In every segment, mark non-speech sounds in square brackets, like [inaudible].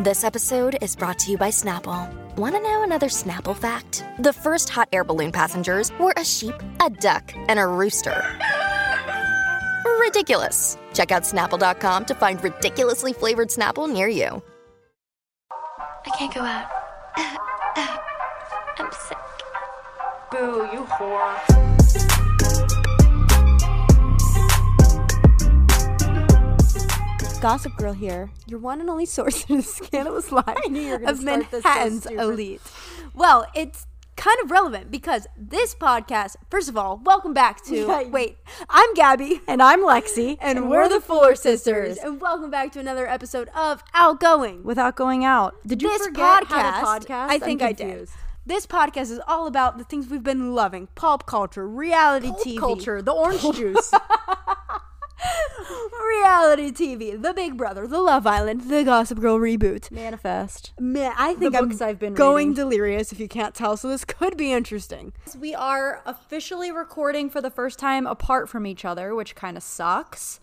This episode is brought to you by Snapple. Want to know another Snapple fact? The first hot air balloon passengers were a sheep, a duck, and a rooster. Ridiculous. Check out snapple.com to find ridiculously flavored Snapple near you. I can't go out. [laughs] I'm sick. Boo, you whore. Gossip Girl here, your one and only source in the scandalous [laughs] life were of this so Manhattan's elite. Well, it's kind of relevant because this podcast, first of all, welcome back to. Yeah, wait, I'm Gabby. And I'm Lexi. [laughs] And, we're, the Fuller Sisters. And welcome back to another episode of Outgoing. Without going out. Did you this forget podcast, podcast? I think I did. This podcast is all about the things we've been loving pop culture, reality Pulp TV. culture, the orange [laughs] juice. Reality TV, The Big Brother, The Love Island, The Gossip Girl reboot. Manifest. Man, I think The I'm books I've been going reading. delirious if you can't tell, so this could be interesting. We are officially recording for the first time apart from each other, which kind of sucks.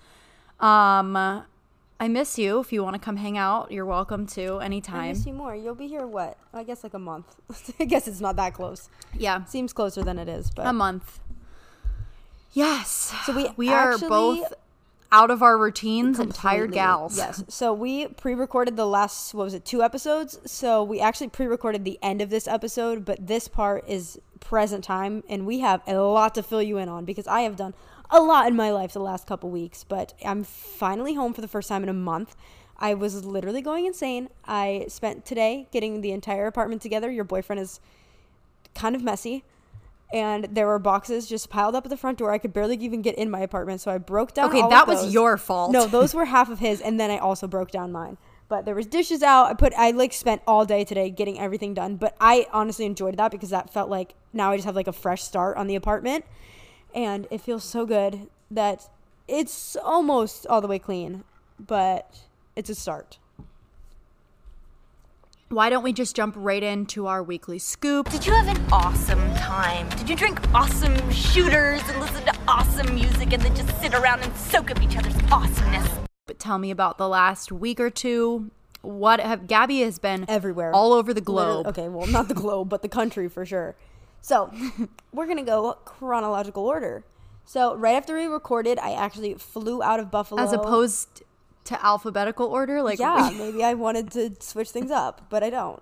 Um, I miss you. If you want to come hang out, you're welcome to anytime. I miss you more. You'll be here what? I guess like a month. [laughs] I guess it's not that close. Yeah, Seems closer than it is, but a month. Yes. So we we are actually- both out of our routines and tired gals. Yes. So we pre-recorded the last what was it, two episodes. So we actually pre-recorded the end of this episode, but this part is present time, and we have a lot to fill you in on because I have done a lot in my life the last couple weeks. But I'm finally home for the first time in a month. I was literally going insane. I spent today getting the entire apartment together. Your boyfriend is kind of messy. And there were boxes just piled up at the front door. I could barely even get in my apartment, so I broke down. Okay, all of that was your fault. No, those [laughs] were half of his, and then I also broke down mine. But there was dishes out. I put I like spent all day today getting everything done. But I honestly enjoyed that because that felt like now I just have like a fresh start on the apartment, and it feels so good that it's almost all the way clean, but it's a start. Why don't we just jump right into our weekly scoop? Did you have an awesome time? Did you drink awesome shooters and listen to awesome music and then just sit around and soak up each other's awesomeness? But tell me about the last week or two. What have Gabby has been Everywhere. all over the Literally- globe. Okay, well, not the globe, but the country for sure. So, [laughs] we're going to go chronological order. So, right after we recorded, I actually flew out of Buffalo. As opposed to alphabetical order, like yeah, maybe I wanted to switch things up, but I don't.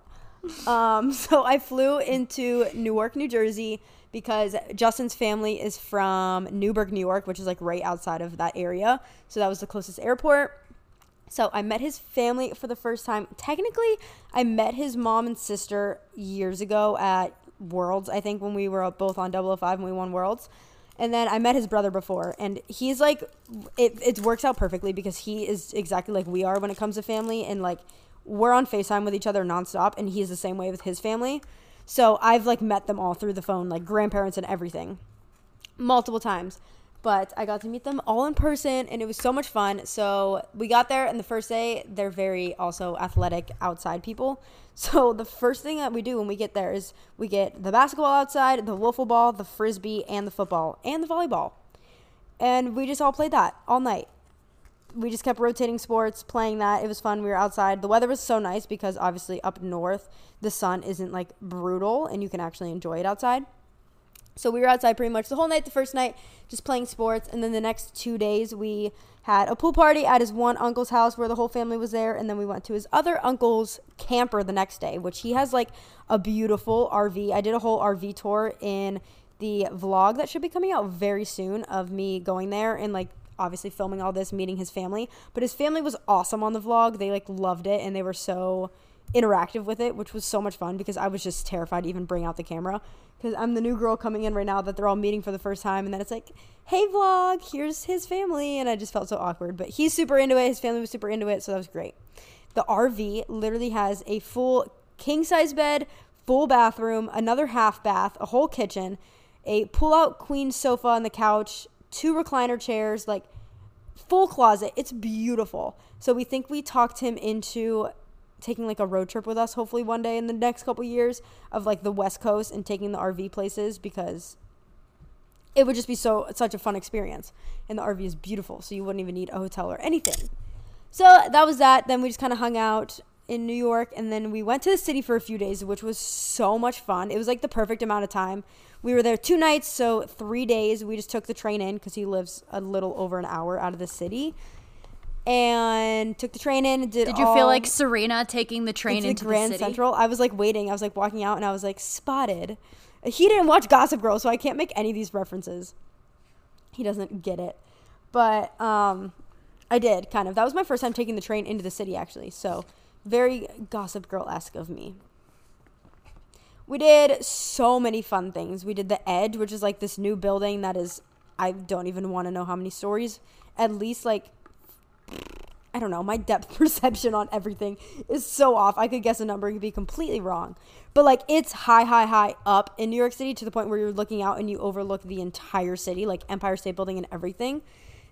Um, [laughs] so I flew into Newark, New Jersey because Justin's family is from Newburgh, New York, which is like right outside of that area. So that was the closest airport. So I met his family for the first time. Technically, I met his mom and sister years ago at Worlds, I think, when we were both on 005 and we won Worlds. And then I met his brother before, and he's like, it, it works out perfectly because he is exactly like we are when it comes to family. And like, we're on FaceTime with each other nonstop, and he's the same way with his family. So I've like met them all through the phone, like grandparents and everything multiple times. But I got to meet them all in person and it was so much fun. So we got there and the first day they're very also athletic outside people. [laughs] So the first thing that we do when we get there is we get the basketball outside, the wiffle ball, the frisbee, and the football and the volleyball. And we just all played that all night. We just kept rotating sports, playing that. It was fun. We were outside. The weather was so nice because obviously up north the sun isn't like brutal and you can actually enjoy it outside. So we were outside pretty much the whole night, the first night, just playing sports. And then the next two days, we had a pool party at his one uncle's house where the whole family was there. And then we went to his other uncle's camper the next day, which he has like a beautiful RV. I did a whole RV tour in the vlog that should be coming out very soon of me going there and like obviously filming all this, meeting his family. But his family was awesome on the vlog. They like loved it and they were so interactive with it, which was so much fun because I was just terrified to even bring out the camera because I'm the new girl coming in right now that they're all meeting for the first time, and then it's like, "Hey vlog, here's his family," and I just felt so awkward. But he's super into it. His family was super into it, so that was great. The RV literally has a full king size bed, full bathroom, another half bath, a whole kitchen, a pull out queen sofa on the couch, two recliner chairs, like full closet. It's beautiful. So we think we talked him into taking like a road trip with us hopefully one day in the next couple years of like the west coast and taking the RV places because it would just be so such a fun experience. And the RV is beautiful, so you wouldn't even need a hotel or anything. So that was that. Then we just kind of hung out. in New York, and then we went to the city for a few days, which was so much fun. It was like the perfect amount of time. We were there two nights, so three days. We just took the train in because he lives a little over an hour out of the city, and took the train in. And did Did you feel like Serena taking the train into, into, Grand the city? Central? I was like waiting. I was like walking out, and I was like spotted. He didn't watch Gossip Girl, so I can't make any of these references. He doesn't get it, but um, I did kind of. That was my first time taking the train into the city, actually. So very Gossip Girl esque of me. We did so many fun things. We did the Edge, which is like this new building that is, I don't even want to know how many stories. At least like I don't know, my depth [laughs] perception on everything is so off. I could guess a number and be completely wrong. But like it's high, high, high up in New York City to the point where you're looking out and you overlook the entire city, like Empire State Building and everything.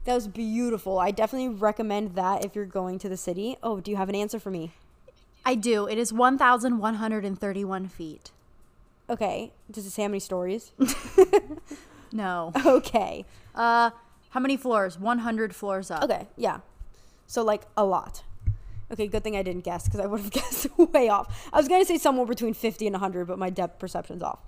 That was beautiful. I definitely recommend that if you're going to the city. Oh, do you have an answer for me? I do. It is 1,131 feet. Okay. Does it say how many stories? [laughs] No. [laughs] okay. Uh, how many floors? 100 floors up. Okay, yeah. So like a lot. Okay, good thing I didn't guess because I would have [laughs] guessed way off. I was gonna say somewhere between fifty and hundred, but my depth perception's off.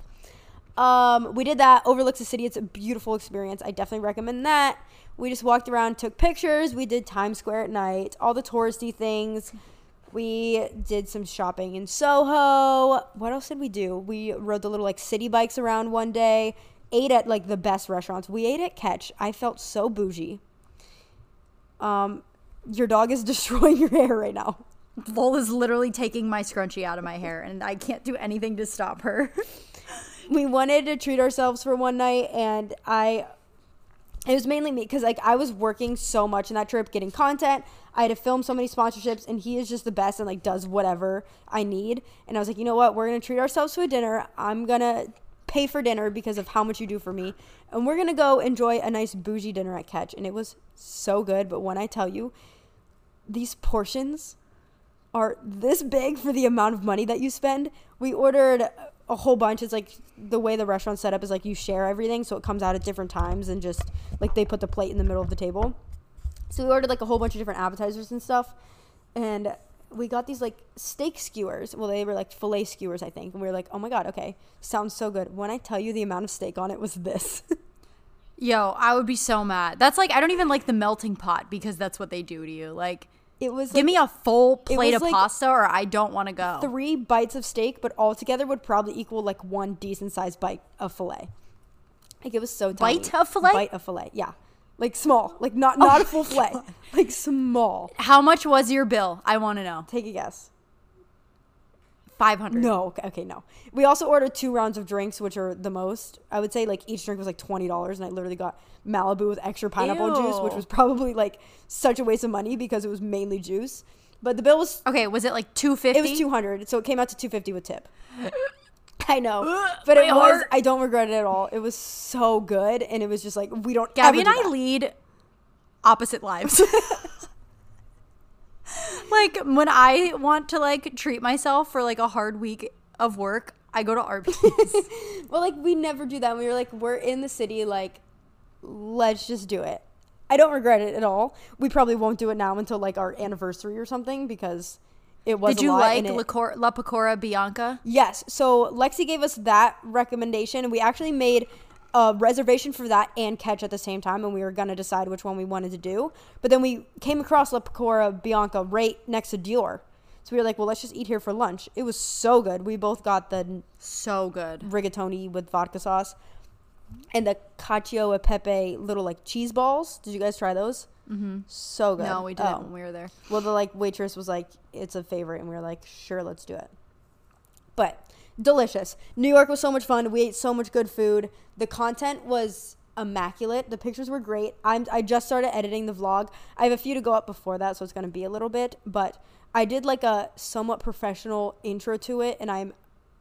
Um, we did that. Overlooks the city. It's a beautiful experience. I definitely recommend that. We just walked around, took pictures. We did Times Square at night, all the touristy things. We did some shopping in Soho. What else did we do? We rode the little like city bikes around one day. Ate at like the best restaurants. We ate at Catch. I felt so bougie. Um, your dog is [laughs] destroying your hair right now. Lol is literally taking my scrunchie out of my hair, and I can't do anything to stop her. [laughs] we wanted to treat ourselves for one night and i it was mainly me because like i was working so much in that trip getting content. I had to film so many sponsorships and he is just the best and like does whatever i need. And i was like you know what? We're gonna treat ourselves to a dinner. I'm gonna pay for dinner because of how much you do for me. And we're gonna go enjoy a nice bougie dinner at catch and it was so good but when i tell you these portions are this big for the amount of money that you spend. We ordered a whole bunch. It's like the way the restaurant set up is like you share everything, so it comes out at different times and just like they put the plate in the middle of the table. So we ordered like a whole bunch of different appetizers and stuff, and we got these like steak skewers. Well, they were like fillet skewers, I think, and we were like, oh my god, okay, sounds so good. When I tell you the amount of steak on it was this. [laughs] Yo, I would be so mad. That's like I don't even like the melting pot because that's what they do to you. Like, it was give like, me a full plate of like pasta, or I don't want to go. three bites of steak, but all together would probably equal like one decent sized bite of fillet. Like it was so tiny. Bite of fillet? Bite of fillet, yeah. Like small, like not not a full oh fillet, [laughs] like small. How much was your bill? I want to know. Take a guess. Five hundred. No, okay, okay, no. We also ordered two rounds of drinks, which are the most. I would say like each drink was like twenty dollars, and I literally got Malibu with extra pineapple juice, which was probably like such a waste of money because it was mainly juice. But the bill was Okay, was it like two fifty? It was 200, so it came out to 250 with tip. [laughs] I know, but my it was. heart. I don't regret it at all. It was so good, and it was just like we don't. Gabby ever and I that. lead opposite lives. [laughs] like when I want to like treat myself for like a hard week of work, I go to Arby's. [laughs] Well, like we never do that. We were like, we're in the city. Like, let's just do it. I don't regret it at all. We probably won't do it now until like our anniversary or something because it was. Did a you lot like La, Cor- La Pecora Bianca? Yes. So Lexi gave us that recommendation, and we actually made a reservation for that and catch at the same time, and we were gonna decide which one we wanted to do. But then we came across La Pecora Bianca right next to Dior, so we were like, well, let's just eat here for lunch. It was so good. We both got the So good. rigatoni with vodka sauce and the cacio e pepe little like cheese balls. Did you guys try those? Mm-hmm. So good. No, we didn't Oh. when we were there. Well, the like waitress was like, "It's a favorite," and we were like, "Sure, let's do it." But delicious. New York was so much fun. We ate so much good food. The content was immaculate. The pictures were great. I'm I just started editing the vlog. I have a few to go up before that, so it's gonna be a little bit. But I did like a somewhat professional intro to it, and I'm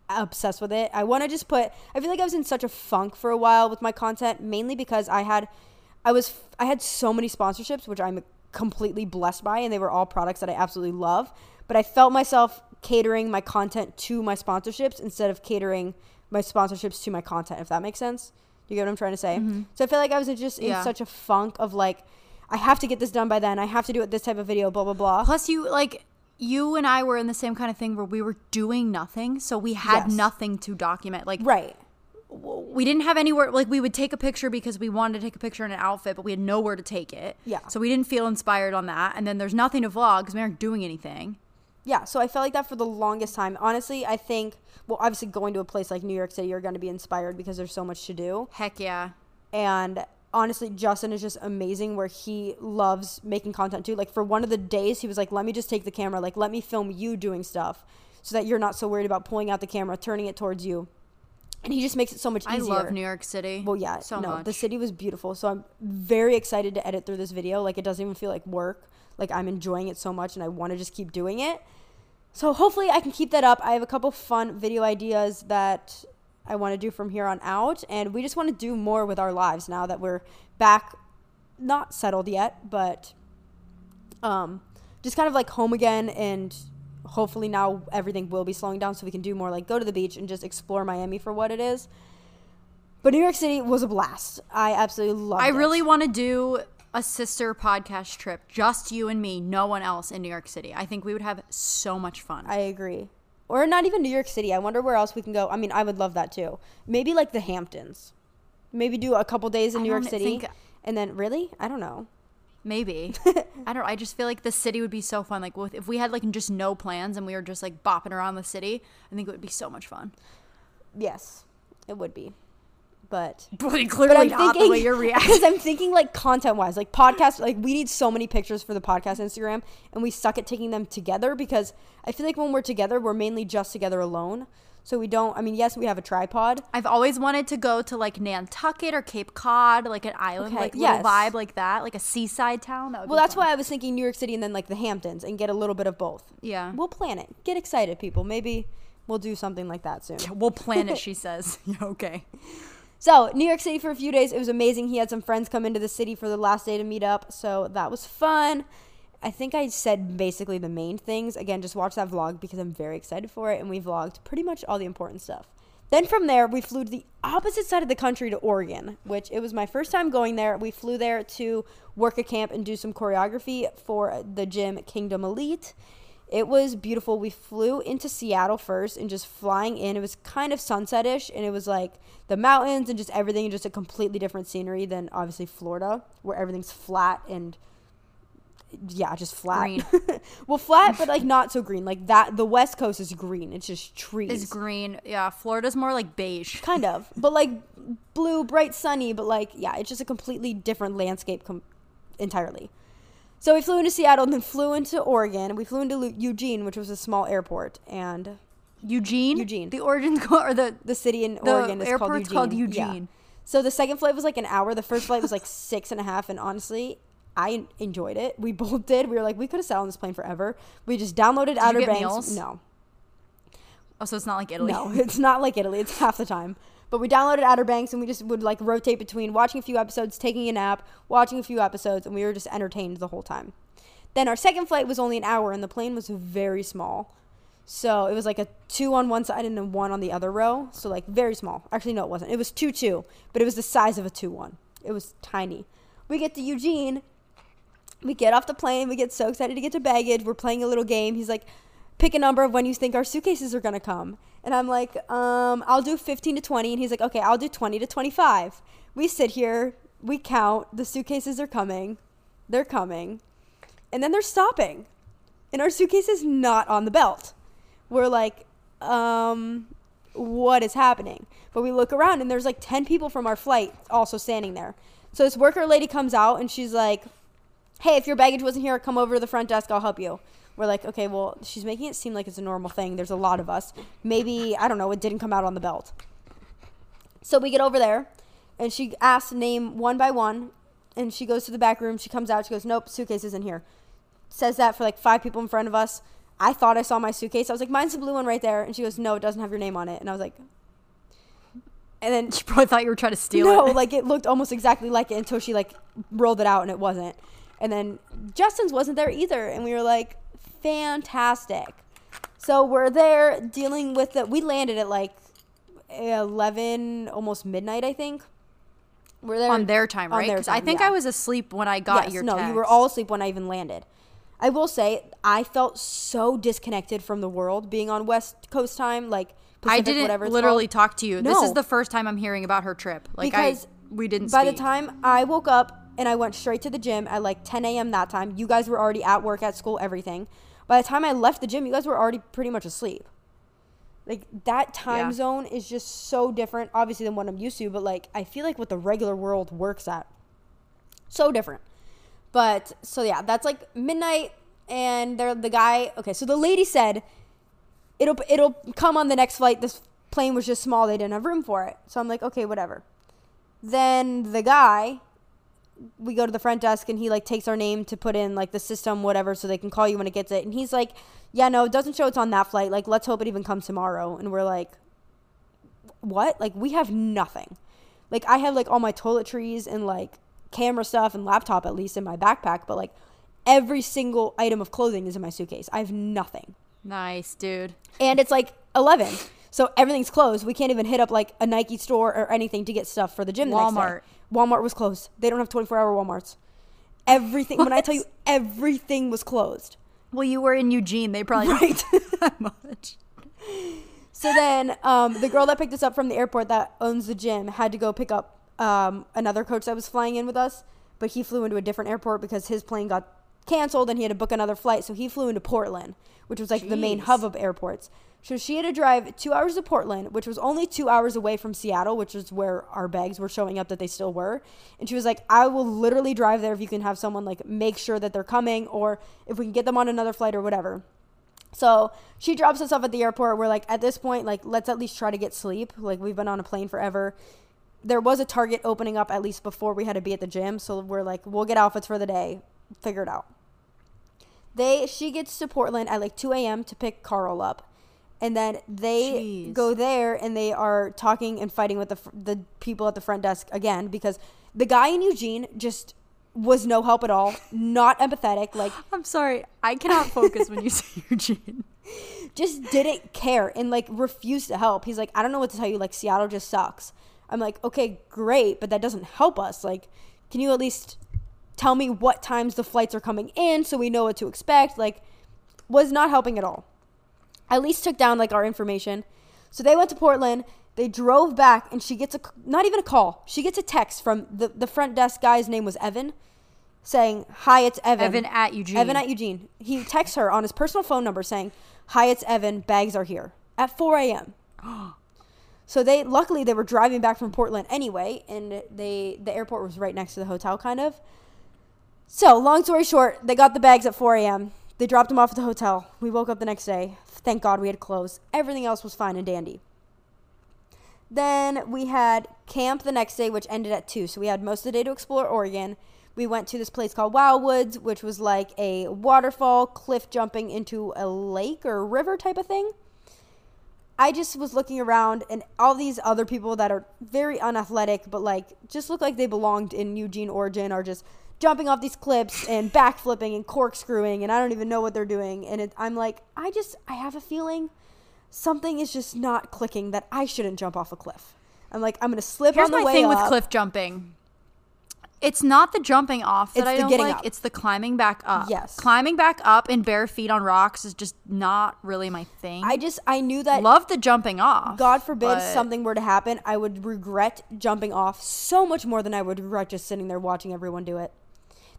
obsessed with it. I want to just put. I feel like I was in such a funk for a while with my content, mainly because I had, I was, I had so many sponsorships, which I'm completely blessed by, and they were all products that I absolutely love. But I felt myself catering my content to my sponsorships instead of catering my sponsorships to my content. If that makes sense, you get what I'm trying to say. Mm-hmm. So I feel like I was just in Yeah. such a funk of like, I have to get this done by then. I have to do it this type of video. Blah blah blah. Plus, you like you and I were in the same kind of thing where we were doing nothing, so we had Yes. nothing to document. Like Right. we didn't have anywhere like we would take a picture because we wanted to take a picture in an outfit, but we had nowhere to take it. Yeah. So we didn't feel inspired on that. And then there's nothing to vlog because we aren't doing anything. Yeah, so I felt like that for the longest time. Honestly, I think well, obviously going to a place like New York City, you're going to be inspired because there's so much to do. Heck yeah. And honestly, Justin is just amazing where he loves making content too. Like for one of the days, he was like, "Let me just take the camera. Like let me film you doing stuff so that you're not so worried about pulling out the camera, turning it towards you." And he just makes it so much easier. I love New York City. Well, yeah, So no, much. the city was beautiful. So I'm very excited to edit through this video. Like it doesn't even feel like work. Like I'm enjoying it so much, and I want to just keep doing it. So hopefully I can keep that up. I have a couple fun video ideas that I want to do from here on out, and we just want to do more with our lives now that we're back, not settled yet, but um, just kind of like home again and hopefully now everything will be slowing down so we can do more like go to the beach and just explore Miami for what it is. But New York City was a blast. I absolutely loved I it. I really want to do a sister podcast trip, just you and me, no one else in New York City. I think we would have so much fun. I agree. Or not even New York City. I wonder where else we can go. I mean, I would love that too. Maybe like the Hamptons. Maybe do a couple days in I New York City. think- And then really? I don't know. Maybe. [laughs] I don't I just feel like the city would be so fun. Like with, if we had like just no plans and we were just like bopping around the city, I think it would be so much fun. Yes, it would be. But [laughs] But but clearly I'm not thinking the way you're [laughs] reacting. because I'm thinking like content wise, like podcast. Like we need so many pictures for the podcast Instagram, and we suck at taking them together because I feel like when we're together, we're mainly just together alone. So we don't. I mean, yes, we have a tripod. I've always wanted to go to like Nantucket or Cape Cod, like an island, Okay, like little yes. vibe like that, like a seaside town. That Well, that's fun. why I was thinking New York City and then like the Hamptons and get a little bit of both. Yeah. We'll plan it. Get excited, people. Maybe we'll do something like that soon. We'll plan it, [laughs] she says. Yeah, okay. So, New York City for a few days. It was amazing. He had some friends come into the city for the last day to meet up. So, that was fun. I think I said basically the main things. Again, just watch that vlog because I'm very excited for it. And we vlogged pretty much all the important stuff. Then from there, we flew to the opposite side of the country to Oregon, which it was my first time going there. We flew there to work a camp and do some choreography for the gym Kingdom Elite. It was beautiful. We flew into Seattle first and just flying in, it was kind of sunsetish and it was like the mountains and just everything just a completely different scenery than obviously Florida, where everything's flat and yeah, just flat. [laughs] Well, flat, but like not so green. Like that, the West Coast is green. It's just trees. Is green. Yeah, Florida's more like beige. [laughs] kind of, but like blue, bright, sunny. But like, yeah, it's just a completely different landscape com- entirely. So we flew into Seattle and then flew into Oregon. We flew into Lu- Eugene, which was a small airport, and Eugene? Eugene. The origin co- [laughs] or the the city in The Oregon is called airport's Eugene. called Yeah. Eugene. So the second flight was like an hour. The first flight was like [laughs] six and a half, and honestly, I enjoyed it. We [laughs] both did. We were like, we could have sat on this plane forever. We just downloaded Outer get Banks. meals? No, Oh, so it's not like Italy. no, it's not like Italy. It's half the time. But we downloaded Outer Banks, and we just would like rotate between watching a few episodes, taking a nap, watching a few episodes, and we were just entertained the whole time. Then our second flight was only an hour, and the plane was very small. So it was like a two on one side and then one on the other row. So like very small. Actually, no, it wasn't. It was two two, but it was the size of a two one. It was tiny. We get to Eugene. We get off the plane. We get so excited to get to baggage. We're playing a little game. He's like, pick a number of when you think our suitcases are gonna come. And I'm like, um, I'll do 15 to 20. And he's like, okay, I'll do 20 to 25. We sit here. We count. The suitcases are coming. They're coming. And then they're stopping. And our suitcase is not on the belt we're like, um, what is happening? But we look around and there's like 10 people from our flight also standing there. So this worker lady comes out and she's like, hey, if your baggage wasn't here, come over to the front desk. I'll help you. We're like, okay, well, she's making it seem like it's a normal thing. There's a lot of us. Maybe, I don't know, it didn't come out on the belt. So we get over there and she asks name one by one and she goes to the back room. She comes out. She goes, nope, suitcase isn't here. Says that for like five people in front of us. I thought I saw my suitcase. I was like, mine's the blue one right there. And she goes, no, it doesn't have your name on it. And I was like, and then She [laughs] probably thought you were trying to steal no, it. No, like it looked almost exactly like it until she like rolled it out and it wasn't. And then Justin's wasn't there either, and we were like, fantastic. So we're there dealing with the. We landed at like eleven, almost midnight, I think. We're there on their time, on right? their 'Cause I think yeah. I was asleep when I got yes, your no, text. you were all asleep when I even landed. I will say, I felt so disconnected from the world being on West Coast time, like Pacific, I didn't literally called. talk to you. This is the first time I'm hearing about her trip. Like because I we didn't By the time I woke up and I went straight to the gym at like 10 a.m. that time, you guys were already at work, at school, everything. By the time I left the gym, you guys were already pretty much asleep. Like that time Yeah. zone is just so different, obviously, than what I'm used to. But like, I feel like what the regular world works at, so different. But so yeah, that's like midnight, and they're the guy. Okay, so the lady said it'll it'll come on the next flight. This plane was just small; they didn't have room for it. So I'm like, okay, whatever. Then the guy, we go to the front desk, and he like takes our name to put in like the system, whatever, so they can call you when it gets it. And he's like, yeah, no, it doesn't show it's on that flight. Like, let's hope it even comes tomorrow. And we're like, what? Like, we have nothing. Like, I have like all my toiletries and like camera stuff and laptop at least in my backpack, but like every single item of clothing is in my suitcase. I have nothing. nice, dude. And it's like 11. So everything's closed. We can't even hit up like a Nike store or anything to get stuff for the gym. the next day. Walmart. Was closed. They don't have 24 hour Walmarts. Everything, when I tell you everything was closed. Well, you were in Eugene. They probably Right. [laughs] that much. So then, um, the girl that picked us up from the airport that owns the gym had to go pick up um, another coach that was flying in with us, but he flew into a different airport because his plane got canceled and he had to book another flight. So he flew into Portland, which was like the main hub of airports. So she had to drive two hours to Portland, which was only two hours away from Seattle, which is where our bags were showing up that they still were. And she was like, I will literally drive there if you can have someone like make sure that they're coming or if we can get them on another flight or whatever. So she drops us off at the airport. We're like, at this point, like, let's at least try to get sleep. Like, we've been on a plane forever. There was a Target opening up at least before we had to be at the gym. So we're like, we'll get outfits for the day, figure it out. They, she gets to Portland at like 2 a.m. to pick Carl up. And then they Jeez. go there and they are talking and fighting with the, the people at the front desk again because the guy in Eugene just was no help at all, not empathetic. Like, [laughs] I'm sorry. I cannot focus when you say [laughs] Eugene. just didn't care and like refused to help. He's like, I don't know what to tell you. Like, Seattle just sucks. I'm like, okay, great, but that doesn't help us. Like, can you at least tell me what times the flights are coming in so we know what to expect? Like, was not helping at all. At least took down like our information. So they went to Portland. They drove back, and she gets a not even a call. She gets a text from the the front desk guy's name was Evan, saying, "Hi, it's Evan." Evan at Eugene. Evan at Eugene. He texts her on his personal phone number saying, "Hi, it's Evan. Bags are here." At 4 a.m. [gasps] so they luckily they were driving back from Portland anyway, and they the airport was right next to the hotel, kind of. So long story short, they got the bags at 4 a.m. They dropped them off at the hotel. We woke up the next day. Thank God we had clothes. Everything else was fine and dandy. Then we had camp the next day, which ended at 2. So we had most of the day to explore Oregon. We went to this place called Wildwoods, which was like a waterfall, cliff jumping into a lake or river type of thing. I just was looking around, and all these other people that are very unathletic, but like just look like they belonged in Eugene, Oregon, are just jumping off these cliffs and backflipping and corkscrewing, and I don't even know what they're doing. And it, I'm like, I just, I have a feeling something is just not clicking that I shouldn't jump off a cliff. I'm like, I'm gonna slip Here's on the my way thing up. with cliff jumping. It's not the jumping off that It's I don't like. up. It's the climbing back up. Yes. Climbing back up in bare feet on rocks is just not really my thing. I just, I knew that love the jumping off. God forbid something were to happen, I would regret jumping off so much more than I would regret just sitting there watching everyone do it.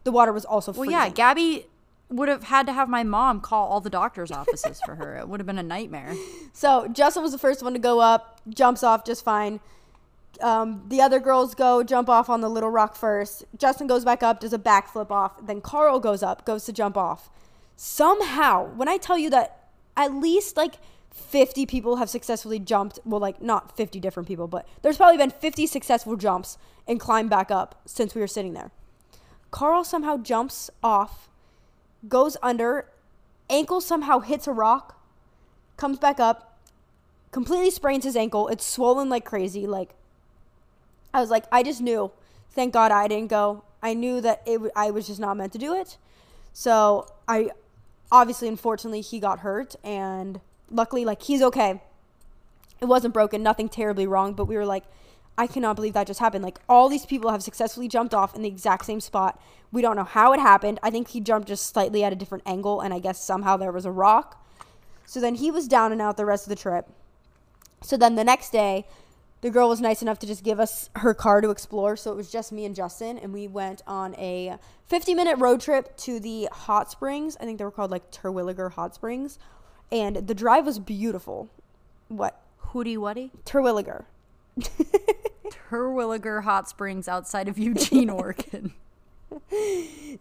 The water was also Well, yeah, Gabby would have had to have my mom call all the doctor's offices for her. It would have been a nightmare. [laughs] So Justin was the first one to go up, jumps off just fine. Um, the other girls go jump off on the little rock first. Justin goes back up, does a backflip off. Then Carl goes up, goes to jump off. Somehow, when I tell you that at least like 50 people have successfully jumped, well, like not 50 different people, but there's probably been 50 successful jumps and climbed back up since we were sitting there. Carl somehow jumps off, goes under, ankle somehow hits a rock, comes back up, completely sprains his ankle. It's swollen like crazy. Like I was like, I just knew. Thank God I didn't go. I knew that it. w- I was just not meant to do it. So I, obviously, unfortunately, he got hurt, and luckily, like he's okay. It wasn't broken, nothing terribly wrong. But we were like, I cannot believe that just happened. Like all these people have successfully jumped off in the exact same spot. We don't know how it happened. I think he jumped just slightly at a different angle, and I guess somehow there was a rock. So then he was down and out the rest of the trip. So then the next day, the girl was nice enough to just give us her car to explore. So it was just me and Justin, and we went on a 50 minute road trip to the hot springs. I think they were called like Terwilliger Hot Springs. And the drive was beautiful. What? Hootie Wuddy? Terwilliger. [laughs] Terwilliger Hot Springs outside of Eugene, [laughs] Oregon.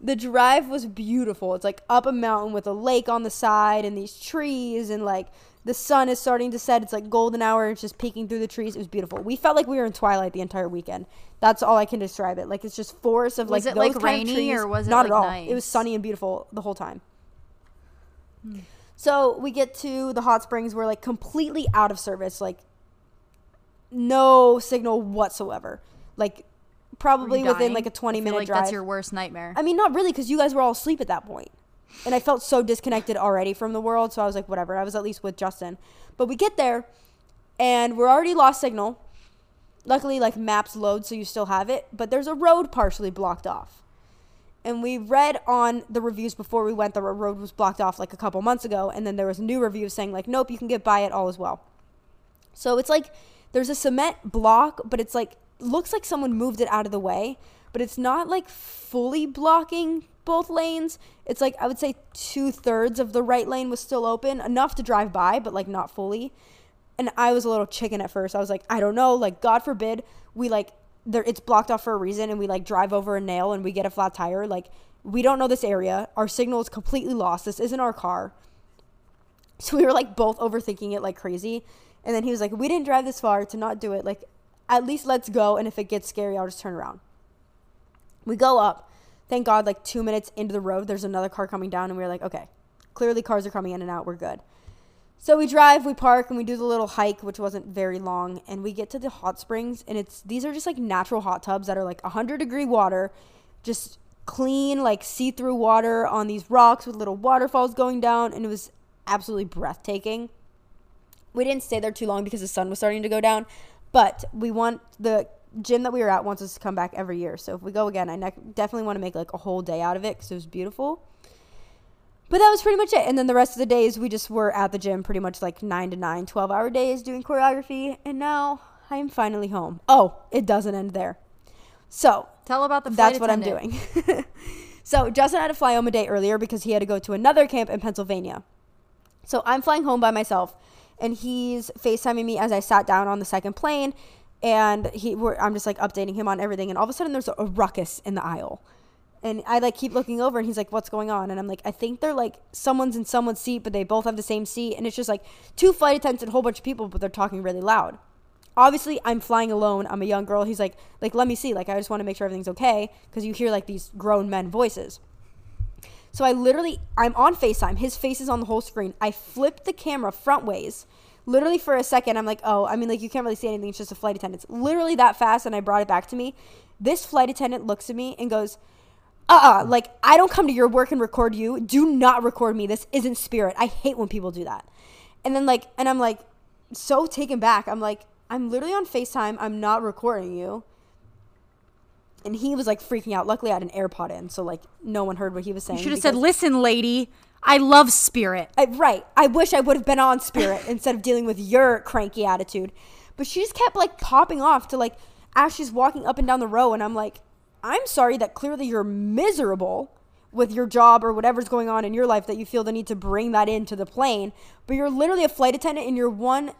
the drive was beautiful. It's like up a mountain with a lake on the side and these trees and like the sun is starting to set. It's like golden hour. It's just peeking through the trees. It was beautiful. We felt like we were in twilight the entire weekend. That's all I can describe it. Like it's just forests of Was like it, those like, kind rainy, or was it, not like, at all? nice? It was sunny and beautiful the whole time. Hmm. So we get to the hot springs. We're like completely out of service. Like no signal whatsoever. Like probably within dying? like a twenty minute like drive. That's your worst nightmare. I mean, not really, because you guys were all asleep at that point. And I felt so disconnected already from the world. So I was like, whatever. I was at least with Justin. But we get there, and we're already lost signal. Luckily, like maps load, so you still have it. But there's a road partially blocked off. And we read on the reviews before we went, the road was blocked off like a couple months ago. And then there was a new reviews saying, like, nope, you can get by it all as well. So it's like there's a cement block, but it's like looks like someone moved it out of the way, but it's not like fully blocking both lanes. It's like I would say two thirds of the right lane was still open, enough to drive by, but like not fully. And I was a little chicken at first. I was like, I don't know, like God forbid we like there it's blocked off for a reason and we like drive over a nail and we get a flat tire. Like we don't know this area. Our signal is completely lost. This isn't our car. So we were like both overthinking it like crazy. And then he was like, We didn't drive this far to not do it. Like, at least let's go. And if it gets scary, I'll just turn around. We go up. Thank God, like two minutes into the road, there's another car coming down. And we are like, Okay, clearly cars are coming in and out. We're good. So we drive, we park, and we do the little hike, which wasn't very long. And we get to the hot springs. And it's these are just like natural hot tubs that are like 100 degree water, just clean, like see through water on these rocks with little waterfalls going down. And it was absolutely breathtaking we didn't stay there too long because the sun was starting to go down but we want the gym that we were at wants us to come back every year. So if we go again i ne- definitely want to make like a whole day out of it because it was beautiful. But that was pretty much it. And then the rest of the days we just were at the gym pretty much like 9 to 9 12 hour days doing choreography. And now i am finally home. Oh it doesn't end there. So Tell about the flight that's what i'm doing. [laughs] So justin had to fly home a day earlier because he had to go to another camp in pennsylvania. So I'm flying home by myself, and he's FaceTiming me as I sat down on the second plane, and he I'm just like updating him on everything, and all of a sudden there's a ruckus in the aisle. And I like keep looking over and he's like, What's going on? And I'm like, I think they're like someone's in someone's seat, but they both have the same seat. And it's just like two flight attendants and a whole bunch of people, but they're talking really loud. Obviously, I'm flying alone. I'm a young girl. He's like, like, let me see. Like, I just want to make sure everything's okay. Because you hear like these grown men voices. So I literally, I'm on FaceTime. His face is on the whole screen. I flipped the camera front ways. Literally for a second, I'm like, oh, I mean, like, you can't really see anything. It's just a flight attendant. It's literally that fast. And I brought it back to me. This flight attendant looks at me and goes, uh uh like, I don't come to your work and record you. Do not record me. This isn't spirit. I hate when people do that. And then, like, and I'm like, so taken back. I'm like, I'm literally on FaceTime. I'm not recording you and he was like freaking out. Luckily, I had an AirPod in, so like no one heard what he was saying. You should have said, "Listen, lady, I love Spirit." I, right. I wish I would have been on Spirit [laughs] instead of dealing with your cranky attitude. But she just kept like popping off to like as she's walking up and down the row, and I'm like, I'm sorry that clearly you're miserable with your job or whatever's going on in your life that you feel the need to bring that into the plane. But you're literally a flight attendant, and your one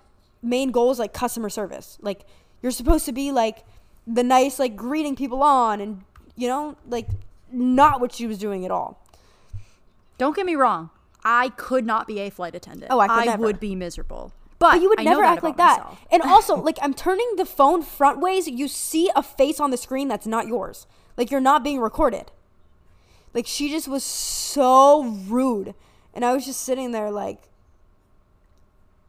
main goal is like customer service. Like you're supposed to be like the nice like greeting people on, and you know like not what she was doing at all. Don't get me wrong. I could not be a flight attendant. Oh, I could never. would be miserable. But, But you would I never act like that. myself. And also, [laughs] like I'm turning the phone front ways, you see a face on the screen that's not yours. Like you're not being recorded. Like she just was so rude. And I was just sitting there like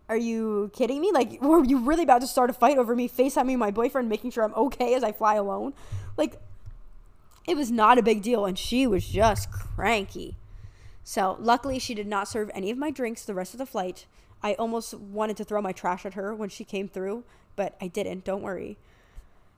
Are you kidding me? Like [laughs] were you really about to start a fight over me FaceTiming my boyfriend making sure I'm okay as I fly alone? Like it was not a big deal and she was just cranky. So luckily, she did not serve any of my drinks the rest of the flight. I almost wanted to throw my trash at her when she came through, but I didn't. Don't worry.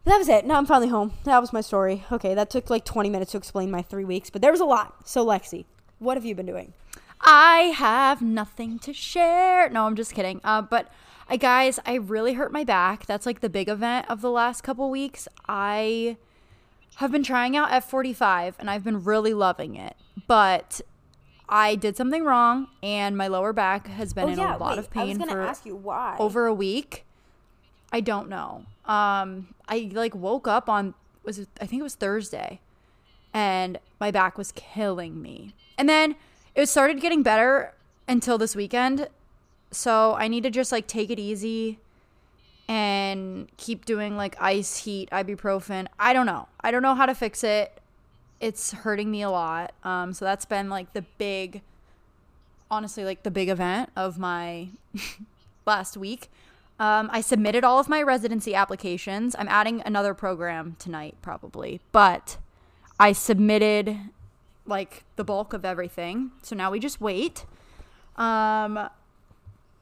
that was it. Now I'm finally home. That was my story. Okay, that took like 20 minutes to explain my three weeks, but there was a lot. So, Lexi, what have you been doing? I have nothing to share. No, I'm just kidding. Uh, but I guys, I really hurt my back. That's like the big event of the last couple weeks. I have been trying out F45 and I've been really loving it. But I did something wrong and my lower back has been in a lot Oh, wait, of I was pain gonna for ask you why. over a week. I don't know. Um, I like woke up on was it, I think it was Thursday, and my back was killing me. And then it started getting better until this weekend. So I need to just like take it easy and keep doing like ice, heat, ibuprofen. I don't know. I don't know how to fix it. It's hurting me a lot. Um, so that's been like the big, honestly, like the big event of my [laughs] last week. Um, I submitted all of my residency applications. I'm adding another program tonight, probably, but I submitted like the bulk of everything. So now we just wait. Um,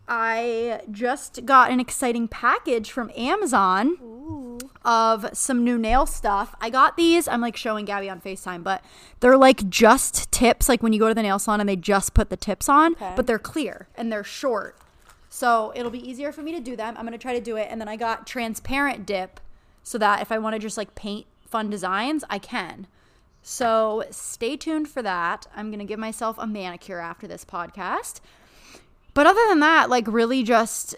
I just got an exciting package from Amazon of some new nail stuff. I got these. I'm like showing Gabby on FaceTime, but they're like just tips, like when you go to the nail salon and they just put the tips on, but they're clear and they're short. So it'll be easier for me to do them. I'm going to try to do it. And then I got transparent dip so that if I want to just like paint fun designs, I can. So stay tuned for that. I'm going to give myself a manicure after this podcast. But other than that, like really just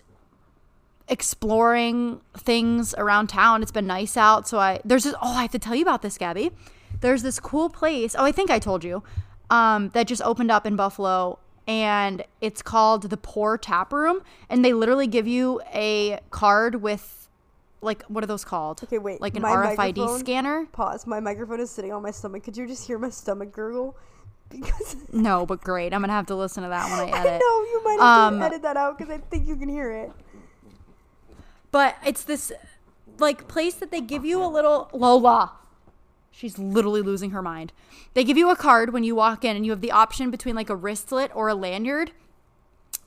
exploring things around town. It's been nice out. So I there's this oh, I have to tell you about this, Gabby. There's this cool place. Oh, I think I told you. Um, that just opened up in Buffalo and it's called the Pour Tap Room and they literally give you a card with like what are those called? Okay, wait. Like an RFID scanner? Pause. My microphone is sitting on my stomach. Could you just hear my stomach gurgle? [laughs] Because No, but great. I'm going to have to listen to that when I [laughs] I edit. know you might have Um, to edit that out because I think you can hear it. But it's this like place that they give you a little Lola. She's literally losing her mind. They give you a card when you walk in and you have the option between like a wristlet or a lanyard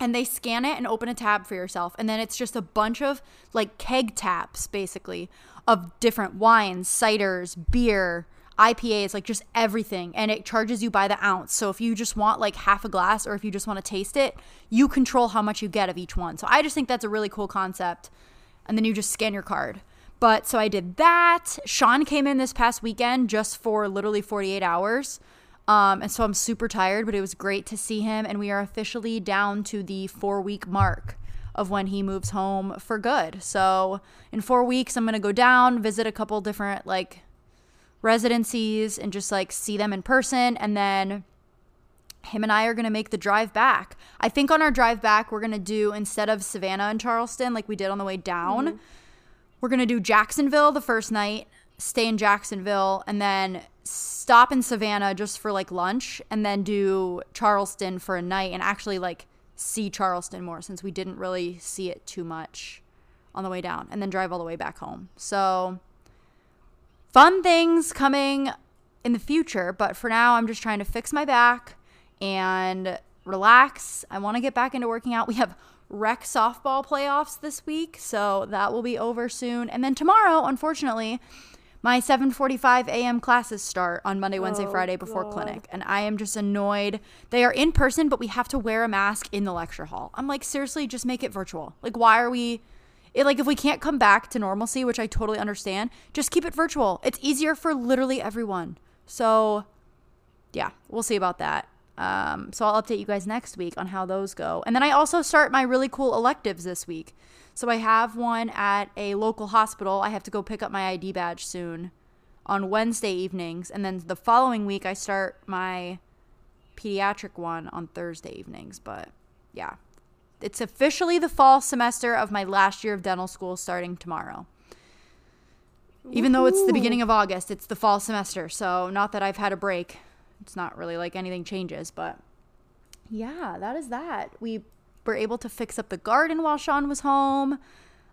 and they scan it and open a tab for yourself and then it's just a bunch of like keg taps basically of different wines, ciders, beer, IPAs, like just everything and it charges you by the ounce. So if you just want like half a glass or if you just want to taste it, you control how much you get of each one. So I just think that's a really cool concept and then you just scan your card. But so I did that. Sean came in this past weekend just for literally 48 hours. Um, and so I'm super tired, but it was great to see him. And we are officially down to the four week mark of when he moves home for good. So in four weeks, I'm going to go down, visit a couple different like residencies and just like see them in person. And then him and I are going to make the drive back. I think on our drive back, we're going to do instead of Savannah and Charleston, like we did on the way down, we're going to do Jacksonville the first night, stay in Jacksonville, and then stop in Savannah just for like lunch, and then do Charleston for a night and actually like see Charleston more since we didn't really see it too much on the way down, and then drive all the way back home. So fun things coming in the future, but for now, I'm just trying to fix my back and relax. I want to get back into working out. We have rec softball playoffs this week, so that will be over soon. And then tomorrow, unfortunately, my 7:45 a.m. classes start on Monday, Wednesday, Friday before clinic, and I am just annoyed. They are in person, but we have to wear a mask in the lecture hall. I'm like, seriously, just make it virtual. Like, why are we? It, like if we can't come back to normalcy, which I totally understand, just keep it virtual. It's easier for literally everyone. So, yeah, we'll see about that. Um, so I'll update you guys next week on how those go. And then I also start my really cool electives this week. So I have one at a local hospital. I have to go pick up my ID badge soon on Wednesday evenings. And then the following week, I start my pediatric one on Thursday evenings. But yeah, it's officially the fall semester of my last year of dental school starting tomorrow. Even though it's the beginning of August, it's the fall semester. So, not that I've had a break. It's not really like anything changes, but yeah, that is that. We were able to fix up the garden while Sean was home.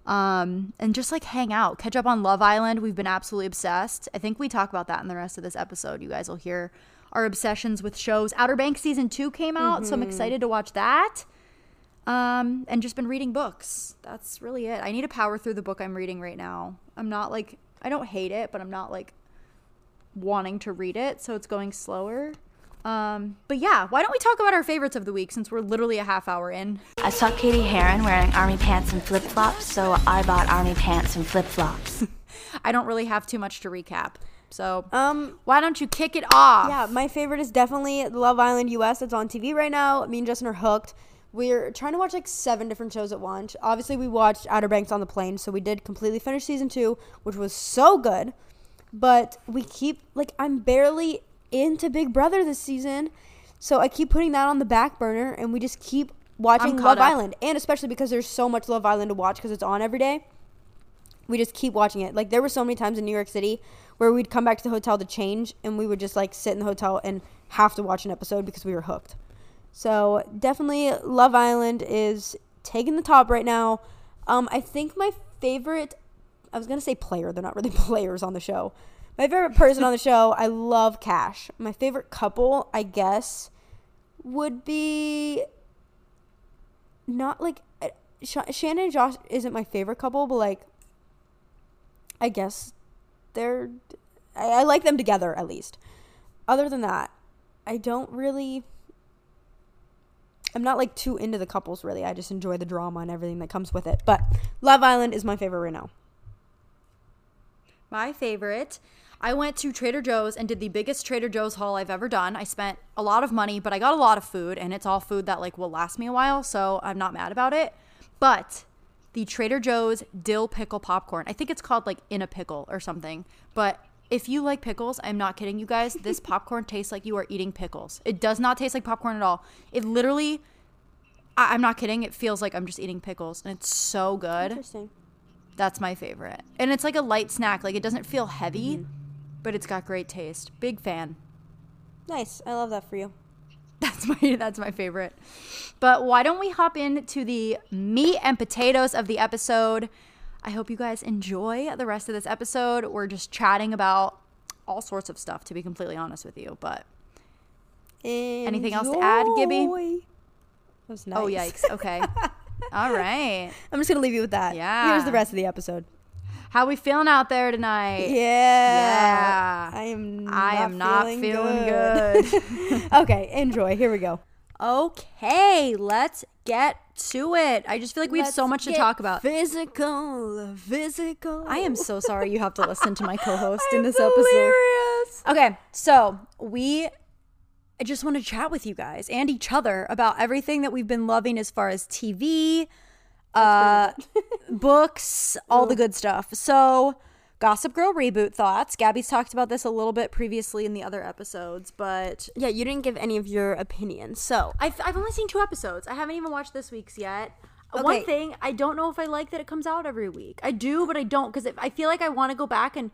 Um, and just like hang out, catch up on Love Island. We've been absolutely obsessed. I think we talk about that in the rest of this episode. You guys will hear our obsessions with shows. Outer Banks season two came out, so I'm excited to watch that. Um, and just been reading books. That's really it. I need to power through the book I'm reading right now. I'm not like I don't hate it, but I'm not like wanting to read it, so it's going slower. Um, but yeah, why don't we talk about our favorites of the week since we're literally a half hour in? I saw Cady Heron wearing army pants and flip flops, so I bought army pants and flip flops. [laughs] I don't really have too much to recap. So, Um, why don't you kick it off? Yeah, my favorite is definitely Love Island US. That's on TV right now. Me and Justin are hooked. We're trying to watch like seven different shows at once. Obviously, we watched Outer Banks on the plane, so we did completely finish season two, which was so good. But we keep like I'm barely into Big Brother this season, so I keep putting that on the back burner, and we just keep watching Love up. Island, and especially because there's so much Love Island to watch because it's on every day we just keep watching it. Like there were so many times in New York City where we'd come back to the hotel to change and we would just like sit in the hotel and have to watch an episode because we were hooked. So definitely Love Island is taking the top right now. Um, I think my favorite I was gonna say player, they're not really [laughs] players on the show. My favorite person on the show, I love Cash. My favorite couple, I guess, would be not like uh, Sh- Shannon and Josh isn't my favorite couple, but like I guess they're I, I like them together at least. Other than that, I don't really I'm not like too into the couples really. I just enjoy the drama and everything that comes with it. But Love Island is my favorite right now. My favorite. I went to Trader Joe's and did the biggest Trader Joe's haul I've ever done. I spent a lot of money, but I got a lot of food and it's all food that like will last me a while, so I'm not mad about it. But the Trader Joe's dill pickle popcorn. I think it's called like in a pickle or something. But if you like pickles, I'm not kidding you guys, this popcorn tastes like you are eating pickles. It does not taste like popcorn at all. It literally I- I'm not kidding. It feels like I'm just eating pickles, and it's so good. Interesting. That's my favorite. And it's like a light snack. Like it doesn't feel heavy, mm-hmm. But it's got great taste. Big fan. Nice. I love that for you. [laughs] That's my that's my favorite. But why don't we hop into the meat and potatoes of the episode? I hope you guys enjoy the rest of this episode. We're just chatting about all sorts of stuff to be completely honest with you, but Anything else to add, Gibby? Was oh, nice. oh yikes. Okay. [laughs] all right. I'm just gonna leave you with that. Yeah. Here's the rest of the episode. How we feeling out there tonight? Yeah. Yeah. I am. I am not feeling good. [laughs] [laughs] okay, enjoy. Here we go. Okay, let's get to it. I just feel like we have so Let's much to talk about. Physical, physical. I am so sorry you have to listen to my [laughs] co-host in this episode. Okay, so we I just want to chat with you guys and each other about everything that we've been loving as far as TV, uh, [laughs] books, all the good stuff. So, Gossip Girl reboot thoughts. Gabby's talked about this a little bit previously in the other episodes, but Yeah, you didn't give any of your opinions. So I've, I've only seen two episodes. I haven't even watched this week's yet. Uh, One thing, I don't know if I like that it comes out every week. I do, but I don't because I feel like I want to go back and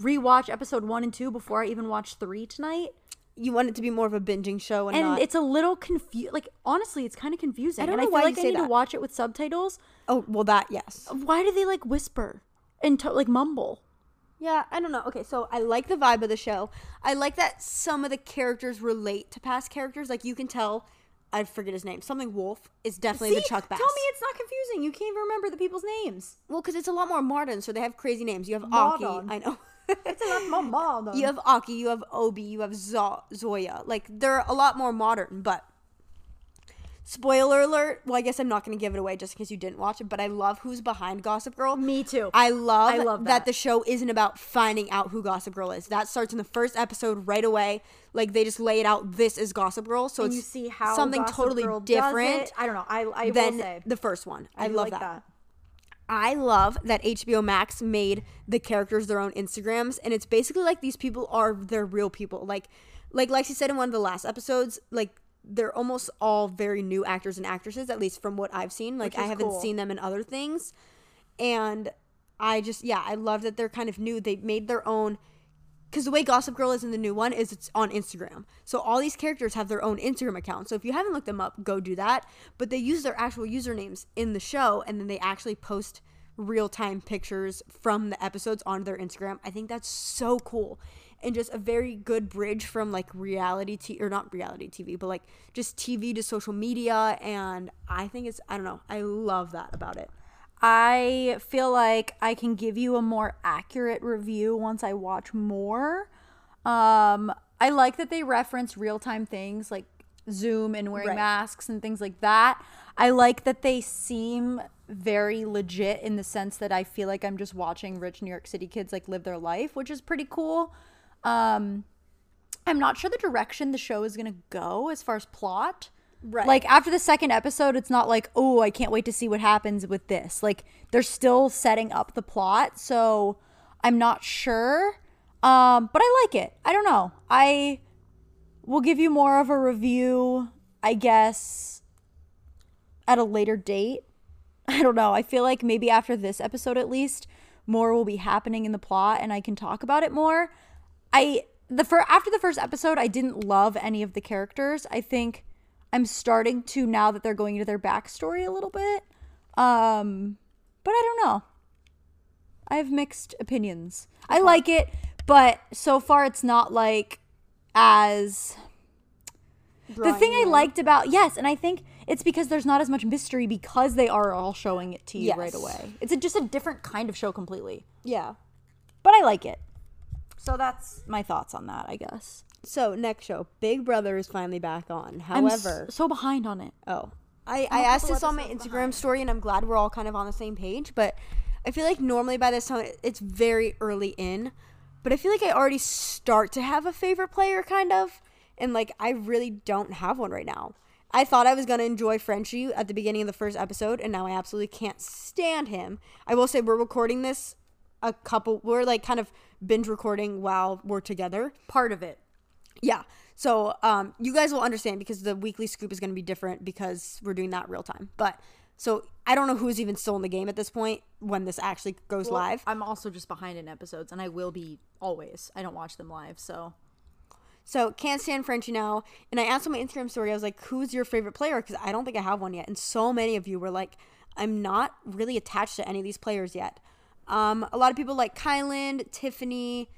rewatch episode one and two before I even watch three tonight. You want it to be more of a binging show and, And not. it's a little confused. Like honestly, it's kind of confusing. I don't and know I feel why you like I say need to watch it with subtitles. oh well, that yes. Why do they like whisper and to- like mumble? Yeah, I don't know. Okay, so I like the vibe of the show. I like that some of the characters relate to past characters. Like you can tell, I forget his name. Something Wolfe is definitely the Chuck Bass. Tell me it's not confusing. You can't even remember the people's names. well, because it's a lot more modern, so they have crazy names. You have Modern. Aki. I know. It's a lot more modern. you have Aki. You have Obi. You have Zo- Zoya. Like they're a lot more modern, but. Spoiler alert. Well, I guess I'm not going to give it away just in case you didn't watch it, but I love who's behind Gossip Girl. Me too. I love, I love that. that. the show isn't about finding out who Gossip Girl is. That starts in the first episode right away. Like they just lay it out. This is Gossip Girl, so and it's you see how something Gossip totally Girl different. I don't know. I I will than say the first one. I, do love like that. I love that HBO Max made the characters their own Instagrams, and it's basically like these people are their real people. Like, like Lexi said in one of the last episodes, like they're almost all very new actors and actresses, at least from what I've seen. Like, I haven't cool. seen them in other things, and I just yeah, I love that they're kind of new. They made their own. Because the way Gossip Girl is in the new one is it's on Instagram. So all these characters have their own Instagram account. So if you haven't looked them up, go do that. But they use their actual usernames in the show and then they actually post real time pictures from the episodes on their Instagram. I think that's so cool. And just a very good bridge from like reality TV, or not reality TV, but like just TV to social media. And I think it's, I don't know, I love that about it. I feel like I can give you a more accurate review once I watch more. Um, I like that they reference real time things like Zoom and wearing Right. masks and things like that. I like that they seem very legit in the sense that I feel like I'm just watching rich New York City kids like live their life, which is pretty cool. Um, I'm not sure the direction the show is going to go as far as plot. Right. Like after the second episode, it's not like, oh, I can't wait to see what happens with this. Like they're still setting up the plot, so I'm not sure. Um, but I like it. I don't know. I will give you more of a review, I guess, at a later date. [laughs] I don't know. I feel like maybe after this episode at least, more will be happening in the plot and I can talk about it more. I the fir- after the first episode, I didn't love any of the characters. I think I'm starting to now that they're going into their backstory a little bit. Um, but I don't know. I have mixed opinions. I like it, but so far it's not like as the thing I liked about yes, and I think it's because there's not as much mystery because they are all showing it to you right away. It's a, just a different kind of show completely. Yeah. But I like it. So that's my thoughts on that, I guess. So next show, Big Brother is finally back on. I'm However, so behind on it. oh, I, I asked this on my Instagram story, and I'm glad we're all kind of on the same page. But I feel like normally by this time it's very early in, but I feel like I already start to have a favorite player, kind of, and like I really don't have one right now. I thought I was gonna enjoy Frenchie at the beginning of the first episode, and now I absolutely can't stand him. I will say we're recording this a couple. We're like kind of binge recording while we're together. Part of it. Yeah. So um, you guys will understand because the weekly scoop is going to be different because we're doing that real time. But so I don't know who's even still in the game at this point when this actually goes live. I'm also just behind in episodes, and I will be always. I don't watch them live, so So can't stand Frenchie now. And I asked on my Instagram story, I was like, "Who's your favorite player?" Because I don't think I have one yet. And so many of you were like, "I'm not really attached to any of these players yet." Um, a lot of people like Kyland, Tiffany,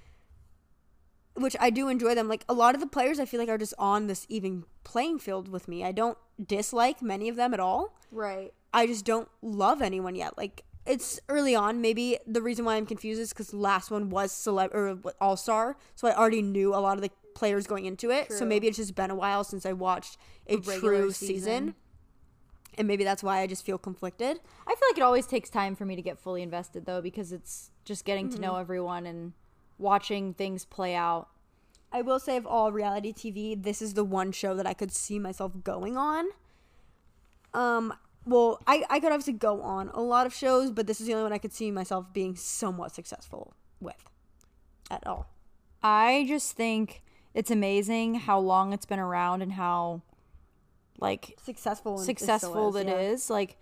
which I do enjoy them. Like a lot of the players, I feel like are just on this even playing field with me. I don't dislike many of them at all. right. I just don't love anyone yet. Like it's early on. Maybe the reason why I'm confused is because last one was celeb or all star, so I already knew a lot of the players going into it. So maybe it's just been a while since I watched a, regular true season. season. and maybe that's why I just feel conflicted. I feel like it always takes time for me to get fully invested, though, because it's just getting to Mm-hmm. know everyone and watching things play out. I will say of all reality TV, this is the one show that I could see myself going on. Um, well, I, I could obviously go on a lot of shows, but this is the only one I could see myself being somewhat successful with at all. I just think it's amazing how long it's been around and how, like, Successful, successful it that is. is. Like,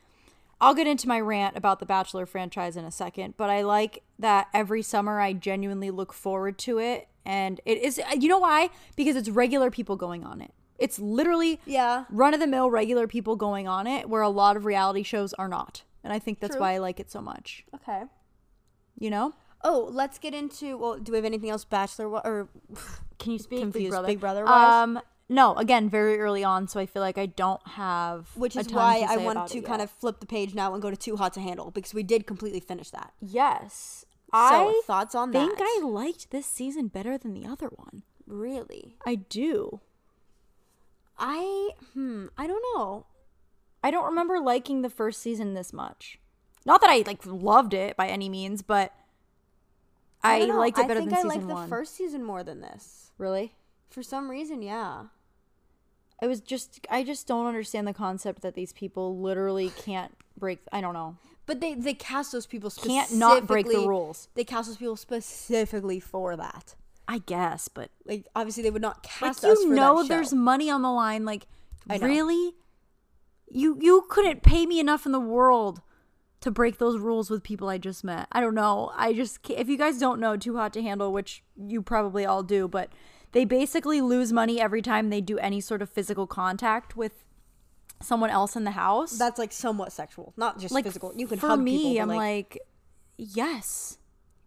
I'll get into my rant about the Bachelor franchise in a second, but I like that every summer I genuinely look forward to it. And it is, you know why? Because it's regular people going on it. It's literally Yeah. run of the mill regular people going on it, where a lot of reality shows are not. And I think that's True. why I like it so much. Okay. You know? Oh, let's get into. Well, do we have anything else, Bachelor? Or [sighs] Can you speak Confused Big Brother? Big Brother-wise? Um, no. Again, very early on, so I feel like I don't have. which a is why I wanted to kind yet. of flip the page now and go to Too Hot to Handle because we did completely finish that. Yes. So I thoughts on think that? I liked this season better than the other one. really. I do. I hmm. I don't know. I don't remember liking the first season this much. Not that I like loved it by any means, but I, don't liked it I better think than I season liked the first season more than this. really? For some reason, yeah. I was just I just don't understand the concept that these people literally can't break I don't know. But they they cast those people specifically Can't not break the rules. They cast those people specifically for that. I guess, but Like obviously they would not like cast us you know that there's money on the line like really you you couldn't pay me enough in the world to break those rules with people I just met. I don't know. I just if you guys don't know Too Hot to Handle, which you probably all do, but they basically lose money every time they do any sort of physical contact with someone else in the house. That's like somewhat sexual, not just like physical. You can for hug me, people, I'm like, yes,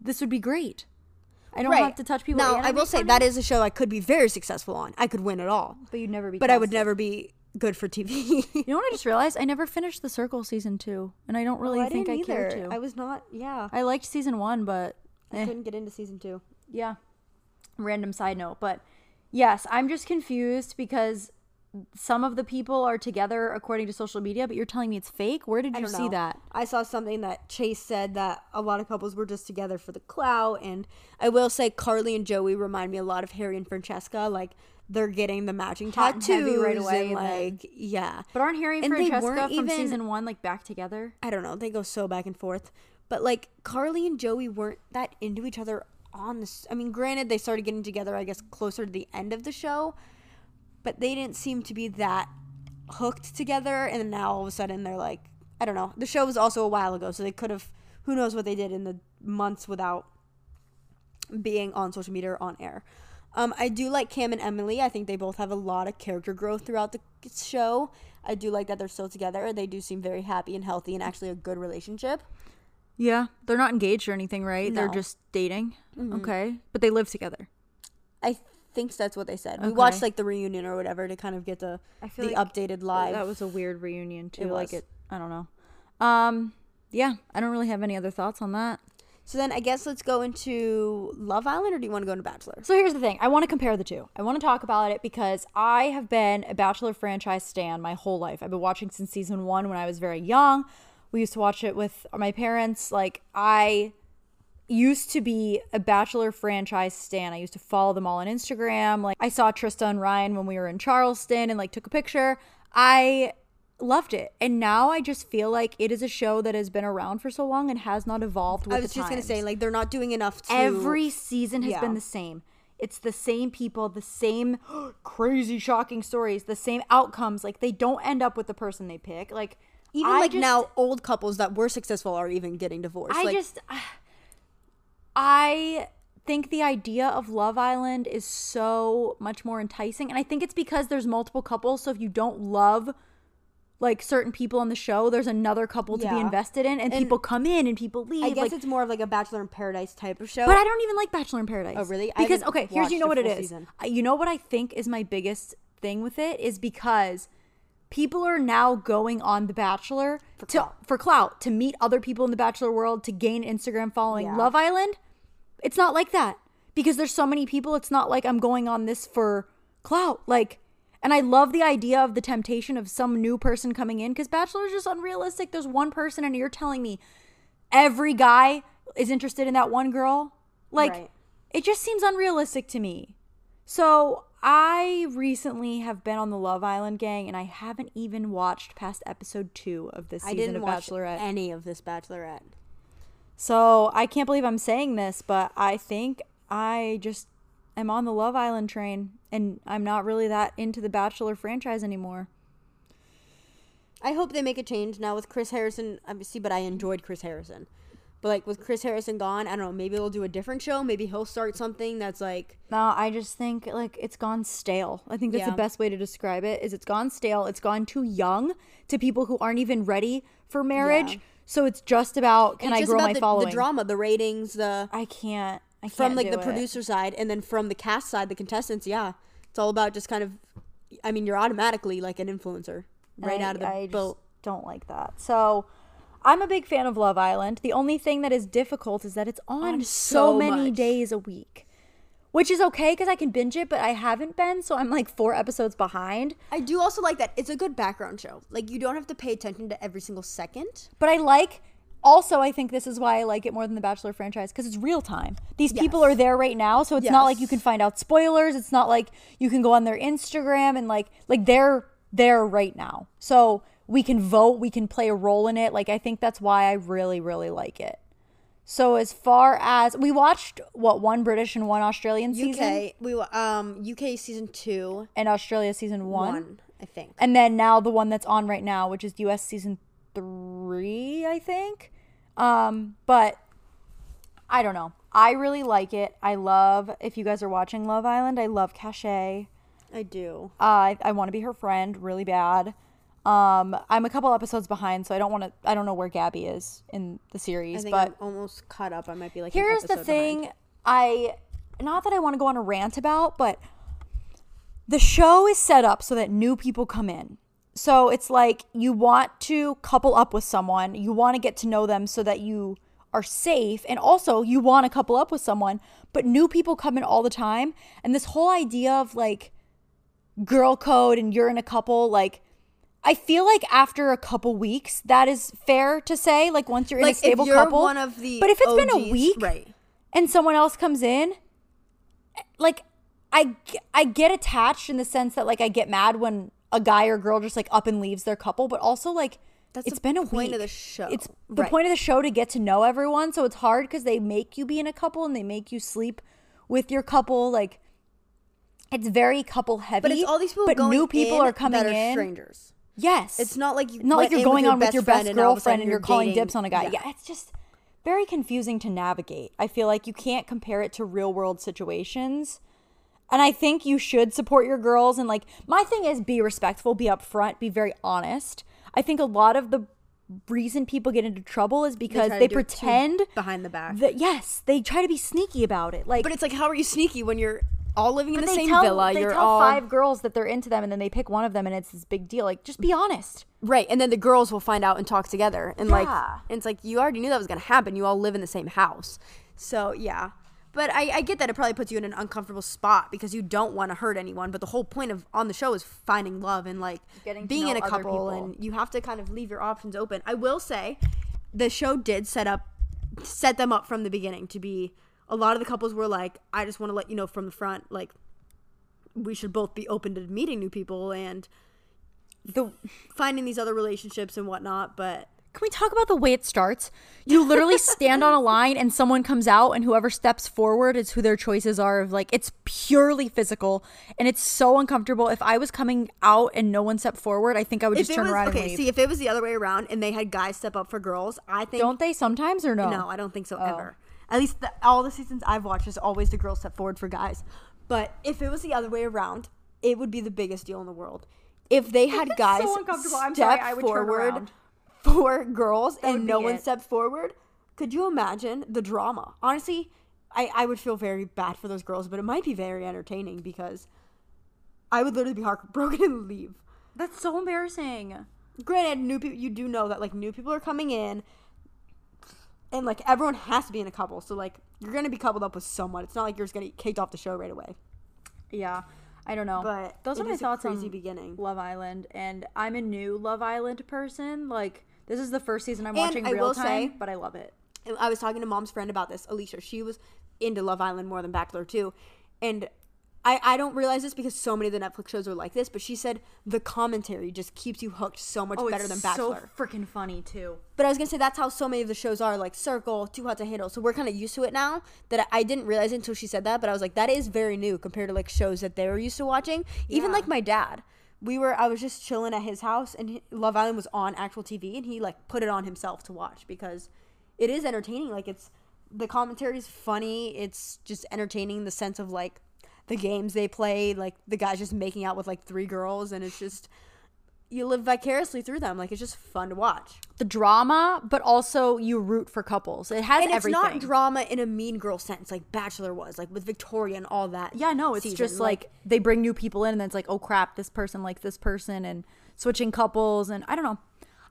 this would be great. I don't Right. have to touch people. Now, I will say that is a show I could be very successful on. I could win it all. but you'd never be. But I would never be good for TV. You know what I just realized? I never finished The Circle season two, and I don't really Oh, I think I didn't care either. to. I was not. Yeah, I liked season one, but I eh. couldn't get into season two. Yeah. Random side note, but yes, I'm just confused because some of the people are together according to social media, but you're telling me it's fake? Where did you see know. that? I saw something that Chase said that a lot of couples were just together for the clout, and I will say Carly and Joey remind me a lot of Harry and Francesca. Like they're getting the matching Hot tattoos right away, and and then- like yeah. But aren't Harry and, And Francesca from even- season one like back together? I don't know. They go so back and forth. But like Carly and Joey weren't that into each other on this. I mean, granted, they started getting together, I guess, closer to the end of the show, but they didn't seem to be that hooked together. And now all of a sudden they're like, I don't know. The show was also a while ago, so they could have, who knows what they did in the months without being on social media or on air. Um, I do like Cam and Emily. I think they both have a lot of character growth throughout the show. I do like that they're still together. They do seem very happy and healthy and actually a good relationship. Yeah. They're not engaged or anything, right? They're No. Mm-hmm. just dating. Okay. But they live together. I think that's what they said. We watched like the reunion or whatever to kind of get the the like updated live. That was a weird reunion too. It like it I don't know. Um yeah, I don't really have any other thoughts on that. so then I guess let's go into Love Island, or do you want to go into Bachelor? So here's the thing. I want to compare the two. I want to talk about it because I have been a Bachelor franchise stan my whole life. I've been watching since season one when I was very young. We used to watch it with my parents. Like, I used to be a Bachelor franchise stan. I used to follow them all on Instagram. Like, I saw Trista and Ryan when we were in Charleston and, like, took a picture. I loved it. And now I just feel like it is a show that has been around for so long and has not evolved with I was just gonna say like they're not doing enough to every season has Yeah. been the same. It's the same people, the same [gasps] crazy, shocking stories, the same outcomes. Like they don't end up with the person they pick. Like even I like just- now old couples that were successful are even getting divorced. I like, just, uh, I think the idea of Love Island is so much more enticing, and I think it's because there's multiple couples. So if you don't love like certain people on the show, there's another couple to be invested in, and, And people come in and people leave. I guess like, it's more of like a Bachelor in Paradise type of show. But I don't even like Bachelor in Paradise. Oh, really? Because okay, here's you know what it is. season. You know what I think is my biggest thing with it is because people are now going on The Bachelor to clout. for clout to meet other people in the Bachelor world to gain Instagram following. Yeah. Love Island, it's not like that because there's so many people. It's not like I'm going on this for clout. Like, and I love the idea of the temptation of some new person coming in because Bachelor is just unrealistic. There's one person, and you're telling me every guy is interested in that one girl. Like, Right. it just seems unrealistic to me. So I recently have been on the Love Island gang, and I haven't even watched past episode two of this I season didn't of watch Bachelorette. any of this Bachelorette. So I can't believe I'm saying this, but I think I just am on the Love Island train, and I'm not really that into the Bachelor franchise anymore. I hope they make a change now with Chris Harrison. Obviously, but I enjoyed Chris Harrison. But like with Chris Harrison gone, I don't know. Maybe they'll do a different show. Maybe he'll start something that's like No, I just think like it's gone stale. I think that's Yeah. the best way to describe it. Is it's gone stale. It's gone too young to people who aren't even ready for marriage. Yeah. So it's just about can I grow my the, following? the drama, the ratings, the I can't. I can't from like the it. producer side, and then from the cast side, the contestants. Yeah, it's all about just kind of. I mean, you're automatically like an influencer right I- out of the I boat. Just don't like that. So I'm a big fan of Love Island. The only thing that is difficult is that it's on, On so, so many much. days a week. Which is okay because I can binge it, but I haven't been, so I'm like four episodes behind. I do also like that it's a good background show. Like you don't have to pay attention to every single second. But I like also I think this is why I like it more than the Bachelor franchise because it's real time. These people are there right now, so it's not like you can find out spoilers. It's not like you can go on their Instagram and like like they're there right now. So we can vote, we can play a role in it. Like I think that's why I really really like it. So as far as we watched what one British and one Australian season UK, we um UK season two, and Australia season one, one. I think. And then now the one that's on right now, which is US season three, I think. Um, but I don't know. I really like it. I love if you guys are watching Love Island, I love Cashay. I do. Uh, I, I want to be her friend really bad. Um, I'm a couple episodes behind, so I don't want to. I don't know where Gabby is in the I series, think but I'm almost caught up. I might be like. here's the thing behind. i not that i want to go on a rant about but the show is set up so that new people come in So it's like you want to couple up with someone, you want to get to know them so that you are safe, and also you want to couple up with someone, but new people come in all the time. And this whole idea of like girl code and you're in a couple, like, I feel like after a couple weeks, that is fair to say. Like once you're in a Like, if stable couple, one of the but if it's been a week, right. and someone else comes in, like I I get attached in the sense that like I get mad when a guy or girl just like up and leaves their couple, but also like That's it's the been a point week. of the show. It's the Right. point of the show to get to know everyone, so it's hard because they make you be in a couple and they make you sleep with your couple. Like it's very couple heavy. But it's all these people but new people in are coming are in. strangers. Yes, It's not like you not like you're in going on with your best and all of a girlfriend sudden and you're calling dibs on a guy. yeah. Yeah. it's just very confusing to navigate. I feel like you can't compare it to real world situations. And I think you should support your girls and like my thing is be respectful, be upfront, be very honest. I think a lot of the reason people get into trouble is because they, it pretend behind the back. that yes, they try to be sneaky about it. Like But it's like, how are you sneaky when you're all living in the same tell, villa? They you're tell all five girls that they're into them and then they pick one of them and it's this big deal. Like just be honest. right, and then the girls will find out and talk together, and like, and it's like you already knew that was gonna happen. You all live in the same house, so yeah. But I, I get that it probably puts you in an uncomfortable spot because you don't want to hurt anyone. But the whole point of on the show is finding love and like Getting being in a couple, and you have to kind of leave your options open. I will say, the show did set up set them up from the beginning to be. A lot of the couples were like, I just want to let you know from the front, like we should both be open to meeting new people and The finding these other relationships and whatnot. But Can we talk about the way it starts? You literally [laughs] stand on a line and someone comes out and whoever steps forward is who their choices are of like it's purely physical and it's so uncomfortable. If I was coming out and no one stepped forward, I think I would just turn was around okay, and leave. see if it was the other way around and they had guys step up for girls, I think Don't they sometimes or no? No, I don't think so Oh. ever. At least the, all the seasons I've watched is always the girls step forward for guys. But if it was the other way around, it would be the biggest deal in the world. If they had guys uncomfortable. I'm step sorry, I would forward for girls would and no one it. stepped forward, could you imagine the drama? Honestly, I, I would feel very bad for those girls, but it might be very entertaining because I would literally be heartbroken [laughs] and leave. That's so embarrassing. Granted, new people you do know that like new people are coming in, and like everyone has to be in a couple. So like you're gonna be coupled up with someone. It's not like you're just gonna get kicked off the show right away. Yeah. I don't know. But those are my thoughts crazy on beginning. Love Island and I'm a new Love Island person. Like this is the first season I'm And watching I real time, say- but I love it. I was talking to mom's friend about this, Alicia. She was into Love Island more than Bachelor too, and I I don't realize this because so many of the Netflix shows are like this. But she said the commentary just keeps you hooked so much oh, better than Bachelor. so freaking funny too. But I was gonna say that's how so many of the shows are, like Circle, Too Hot to Handle. So we're kind of used to it now. That I didn't realize until she said that. But I was like, that is very new compared to like shows that they were used to watching. Even like my dad, we were I was just chilling at his house, and Love Island was on actual TV, and he like put it on himself to watch because it is entertaining. Like it's the commentary is funny. It's just entertaining in the sense of like the games they play, like the guys just making out with like three girls, and it's just you live vicariously through them. Like it's just fun to watch. The drama, but also you root for couples. It has and it's everything. not drama in a mean girl sense like bachelor was like with victoria and all that Yeah, no, it's season. just like, they bring new people in and then it's like, oh crap, this person likes this person and switching couples and I don't know.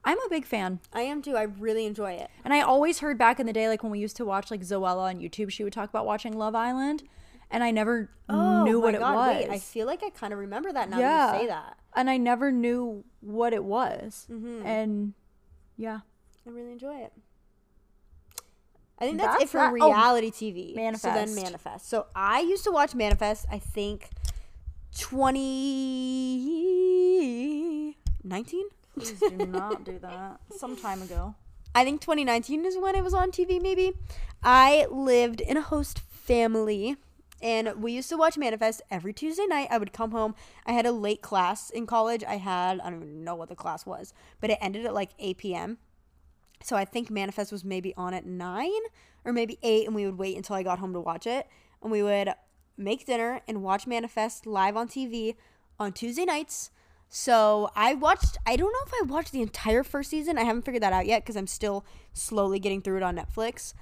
I'm a big fan. i am too i really enjoy it And I always heard back in the day, like when we used to watch like Zoella on YouTube, she would talk about watching Love Island. And I never knew what it was. Oh wait i feel like i kind of remember that now yeah. that you say that And I never knew what it was. Mm-hmm. And yeah. i really enjoy it i think that's, That's it for that- oh, reality tv so then Manifest. manifest so i used to watch manifest i think 2019 Please do not do that. Some time ago. [laughs] I think 2019 is when it was on TV, maybe. I lived in a host family and we used to watch Manifest every Tuesday night. I would come home. I had a late class in college. I had, I don't even know what the class was, but it ended at like 8 p.m. So I think Manifest was maybe on at 9 or maybe 8, and we would wait until I got home to watch it. And we would make dinner and watch Manifest live on TV on Tuesday nights. So I watched, I don't know if I watched the entire first season. I haven't figured that out yet because I'm still slowly getting through it on Netflix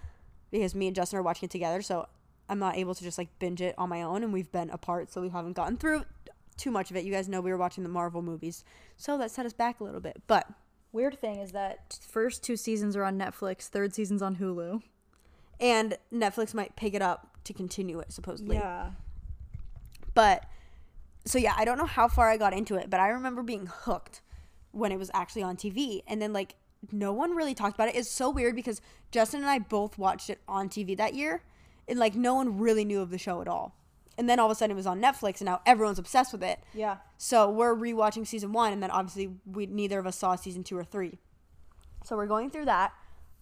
because me and Justin are watching it together. So I'm not able to just like binge it on my own, and we've been apart, so we haven't gotten through too much of it. You guys know we were watching the Marvel movies, so that set us back a little bit. But Weird thing is that first two seasons are on Netflix, third season's on Hulu. and Netflix might pick it up to continue it supposedly. Yeah. But so yeah, I don't know how far I got into it, but I remember being hooked when it was actually on TV. And then like no one really talked about it. It's so weird because Justin and I both watched it on TV that year and like no one really knew of the show at all. And then all of a sudden it was on Netflix and now everyone's obsessed with it. Yeah. So we're rewatching season 1 and then obviously we neither of us saw season 2 or 3. So we're going through that.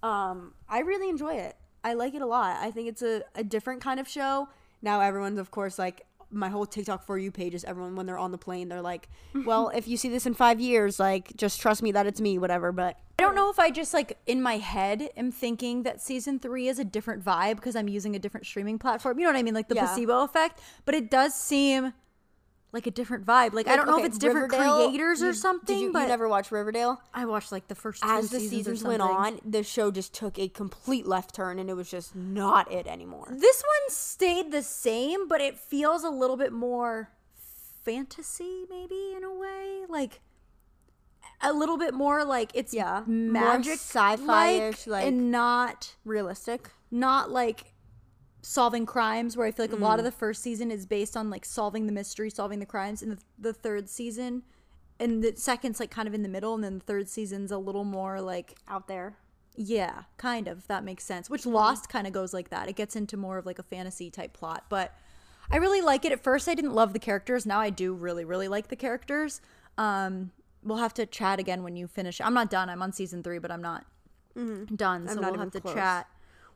Um, I really enjoy it. I like it a lot. I think it's a, a different kind of show. Now everyone's of course like my whole TikTok for you page is everyone when they're on the plane, they're like, [laughs] Well, if you see this in five years, like just trust me that it's me, whatever. But I don't know if I just like in my head am thinking that season three is a different vibe because I'm using a different streaming platform. You know what I mean? Like the Yeah. placebo effect. But it does seem like a different vibe. Like, I don't know okay, if it's different Riverdale, creators or something. Did you, but you never watch Riverdale? I watched like the first two As the seasons, seasons went on, the show just took a complete left turn and it was just not it anymore. This one stayed the same, but it feels a little bit more fantasy, maybe in a way, like a little bit more like it's Yeah, magic sci-fi-ish, like- and not Realistic. not like solving crimes where I feel like a lot Mm. of the first season is based on like solving the mystery, solving the crimes, and the, the third season and the second's like kind of in the middle, and then the third season's a little more like Out there. yeah, kind of. That makes sense. Mm-hmm. Which Lost kind of goes like that. It gets into more of like a fantasy type plot, but I really like it. At first, I didn't love the characters. Now I do really, really like the characters. Um, we'll have to chat again when you finish. I'm not done. I'm on season three, but I'm not done. So Mm-hmm. not we'll have to close. chat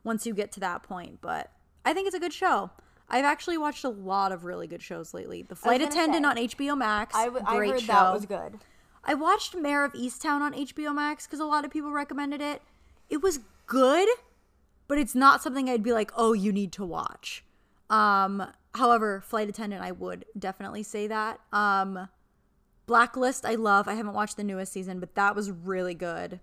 once you get to that point. But I think it's a good show. I've actually watched a lot of really good shows lately. The Flight Attendant say, on HBO Max. I, w- I great heard show. that was good. I watched Mare of Easttown on HBO Max because a lot of people recommended it. It was good, but it's not something I'd be like, oh, you need to watch. Um, however, Flight Attendant, I would definitely say that. Um, Blacklist, I love. I haven't watched the newest season, but that was really good.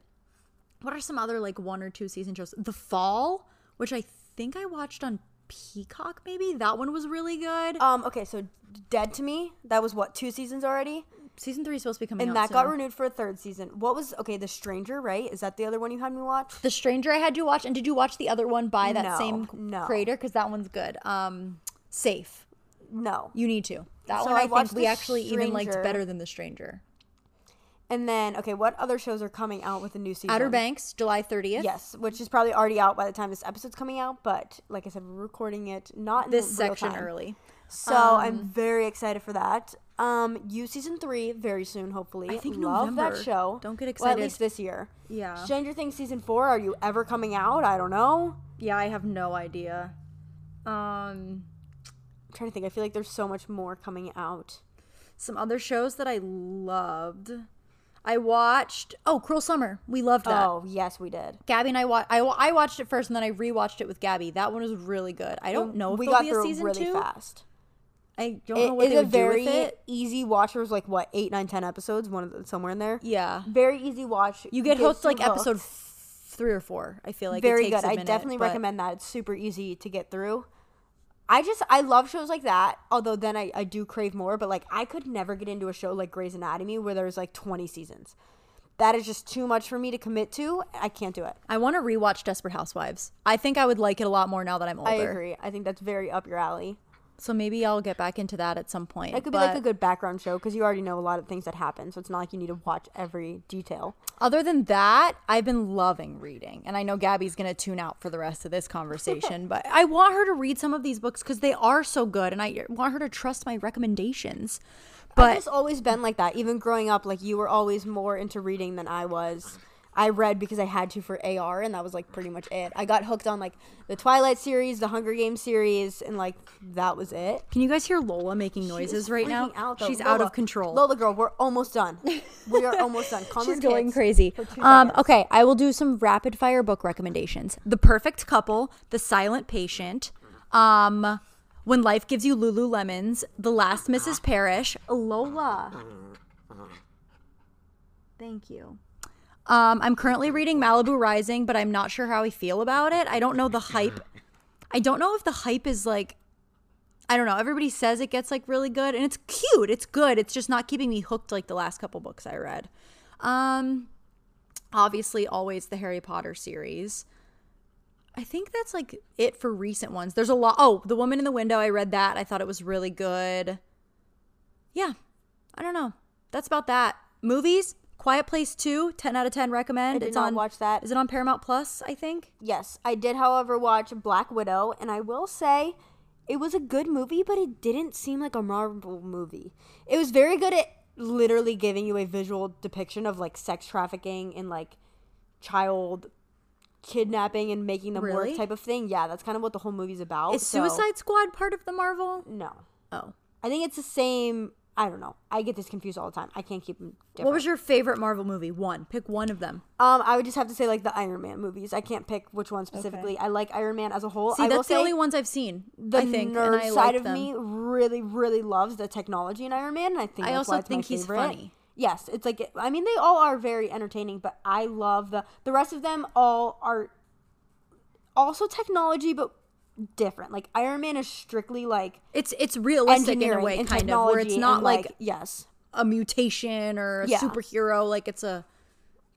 What are some other like one or two season shows? The Fall, which I think I watched on Peacock, maybe that one was really good. Um, okay, so Dead to Me, that was what, two seasons already? season three is supposed to be coming And that got renewed for a third season. What was okay, The Stranger, right? Is that the other one you had me watch? The Stranger I had you watch, and did you watch the other one by that No, same no. creator? Because that one's good. Um, Safe. No. You need to. That So one I I, think we The actually even liked better than The Stranger. And then okay, what other shows are coming out with a new season? Outer Banks, July 30th. Yes, which is probably already out by the time this episode's coming out, but like I said, we're recording it not in This section time. early. So I'm very excited for that. Um, you season three very soon, hopefully. I think love November. that show. Don't get Well, excited. at least this year. Yeah. Stranger Things season four. Are you ever coming out? I don't know. Yeah, I have no idea. Um, I'm trying to think. I feel like there's so much more coming out. some other shows that I loved. I watched. Oh, Cruel Summer. We loved that. Oh yes, we did. Gabby and I watched. I, I watched it first, and then I rewatched it with Gabby. That one was really good. I don't know if we got be a through season really two. fast. I don't It know what is they a would very do with it. easy watch. There's like what eight, nine, ten episodes. One of the, somewhere in there. Yeah, Very easy watch. you get hooked like hooked. episode f- three or four. I feel like very it takes good. a I minute, definitely recommend that. It's super easy to get through. I just I love shows like that. Although then I, I do crave more. But like I could never get into a show like Grey's Anatomy where there's like 20 seasons. That is just too much for me to commit to. I can't do it. I want to rewatch Desperate Housewives. I think I would like it a lot more now that I'm older. I agree. I think that's very up your alley. So maybe I'll get back into that at some point. It could be like a good background show because you already know a lot of things that happen. So it's not like you need to watch every detail. Other than that, I've been loving reading, and I know Gabby's gonna tune out for the rest of this conversation, [laughs] but I want her to read some of these books because they are so good, and I want her to trust my recommendations. But it's always been like that. Even growing up, like you were always more into reading than I was. I read because I had to for AR, and that was like pretty much it. I got hooked on like the Twilight series, the Hunger Games series, and like that was it. can you guys hear Lola making noises right now? out, though. She's out of control. Lola girl, we're almost done. [laughs] We are almost done. Calm She's going crazy. Um, okay, I will do some rapid fire book recommendations. The Perfect Couple, The Silent Patient, um, When Life Gives You Lululemons, The Last Mrs. Parrish, Lola. Thank you. Um, I'm currently reading Malibu Rising, but I'm not sure how I feel about it. I don't know the hype. [laughs] I don't know if the hype is like I don't know. Everybody says it gets like really good and it's cute. It's good. It's just not keeping me hooked like the last couple books I read. Um obviously always the Harry Potter series. I think that's like it for recent ones. There's a lot. Oh, The Woman in the Window, I read that. I thought it was really good. Yeah. I don't know. That's about that. Movies? Quiet Place 2, 10 out of 10 recommend. I did it's not on watch that. Is it on Paramount Plus, I think? Yes, I did, however, watch Black Widow, and I will say it was a good movie, but it didn't seem like a Marvel movie. It was very good at literally giving you a visual depiction of like sex trafficking and like child kidnapping and making them Really? work type of thing. Yeah, that's kind of what the whole movie's about. Is so- Suicide Squad part of the Marvel? No. Oh. I think it's the same. I don't know. I get this confused all the time. I can't keep them different. What was your favorite Marvel movie? One. Pick one of them. Um, I would just have to say like the Iron Man movies. I can't pick which one specifically. I like Iron Man as a whole. See, I that's the only ones I've seen. the I think, nerd and I side of them. me really, really loves the technology in Iron Man. And I think I also why it's my think he's favorite. funny. Yes, it's like I mean they all are very entertaining, but I love the the rest of them all are also technology, but different. Like Iron Man is strictly like It's it's realistic in a engineering way, kind of, where it's not and, like, yes, a mutation or a Yeah. superhero. Like it's a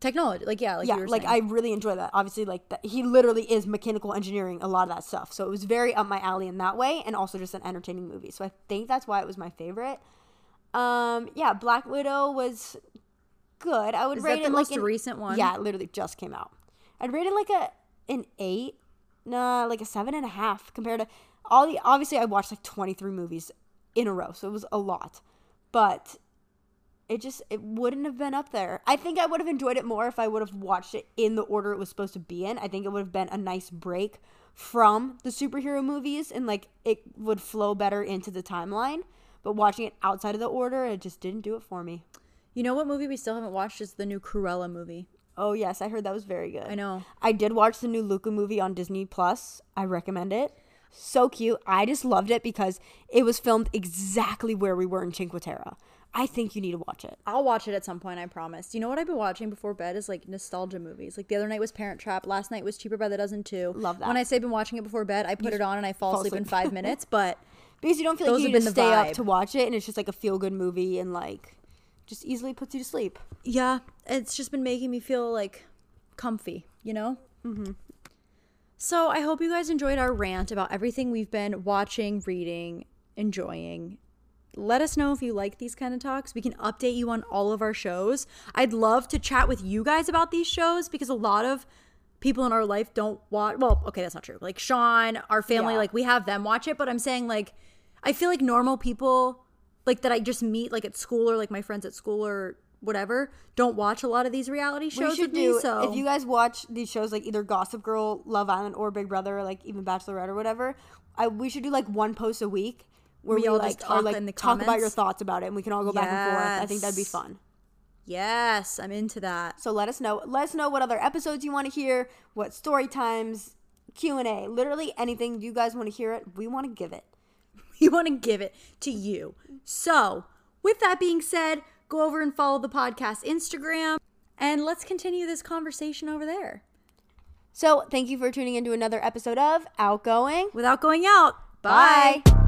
technology. Like yeah, like yeah, like. I really enjoy that. Obviously, like that, he literally is mechanical engineering a lot of that stuff. So it was very up my alley in that way, and also just an entertaining movie. So I think that's why it was my favorite. Um, yeah, Black Widow was good. I would Is rate the it most like an- recent one? Yeah, it literally just came out. I'd rate it like a an eight, nah, like a seven and a half compared to all the. Obviously, I watched like twenty three movies in a row, so it was a lot, but it just it wouldn't have been up there. I think I would have enjoyed it more if I would have watched it in the order it was supposed to be in. I think it would have been a nice break from the superhero movies and like it would flow better into the timeline. But watching it outside of the order, it just didn't do it for me. you know what movie we still haven't watched is the new Cruella movie. Oh yes, I heard that was very good. I know. I did watch the new Luca movie on Disney Plus. I recommend it. So cute. I just loved it because it was filmed exactly where we were in Cinque Terre. I think you need to watch it. I'll watch it at some point. I promise. You know what I've been watching before bed is like nostalgia movies. Like the other night was Parent Trap. Last night was Cheaper by the Dozen too. Love that. When I say been watching it before bed, I put it on and I fall, fall asleep, in five minutes. But [laughs] Because you don't feel like you need to stay up to watch it and it's just like a feel good movie and like just easily puts you to sleep. yeah, it's just been making me feel like comfy. You know. Mm-hmm. So I hope you guys enjoyed our rant about everything we've been watching, reading, enjoying. Let us know if you like these kind of talks. We can update you on all of our shows. I'd love to chat with you guys about these shows because a lot of people in our life don't watch. Well, okay, that's not true. Like Sean, our family, Yeah. like we have them watch it, but I'm saying like I feel like normal people like that I just meet like at school or like my friends at school or whatever don't watch a lot of these reality shows with do me. So if you guys watch these shows like either Gossip Girl, Love Island, or Big Brother, or like even Bachelorette or whatever. I we should do like one post a week where We we, all like are talk like in the talk about your thoughts about it and we can all go back and forth. I think that'd be fun. yes, I'm into that. So let us know. Let us know what other episodes you want to hear, what story times, Q and A, literally anything you guys want to hear it. We want to give it. We want to give it to you. So, with that being said, go over and follow the podcast Instagram and let's continue this conversation over there. So thank you for tuning into another episode of Outgoing. Without going out, bye. Bye.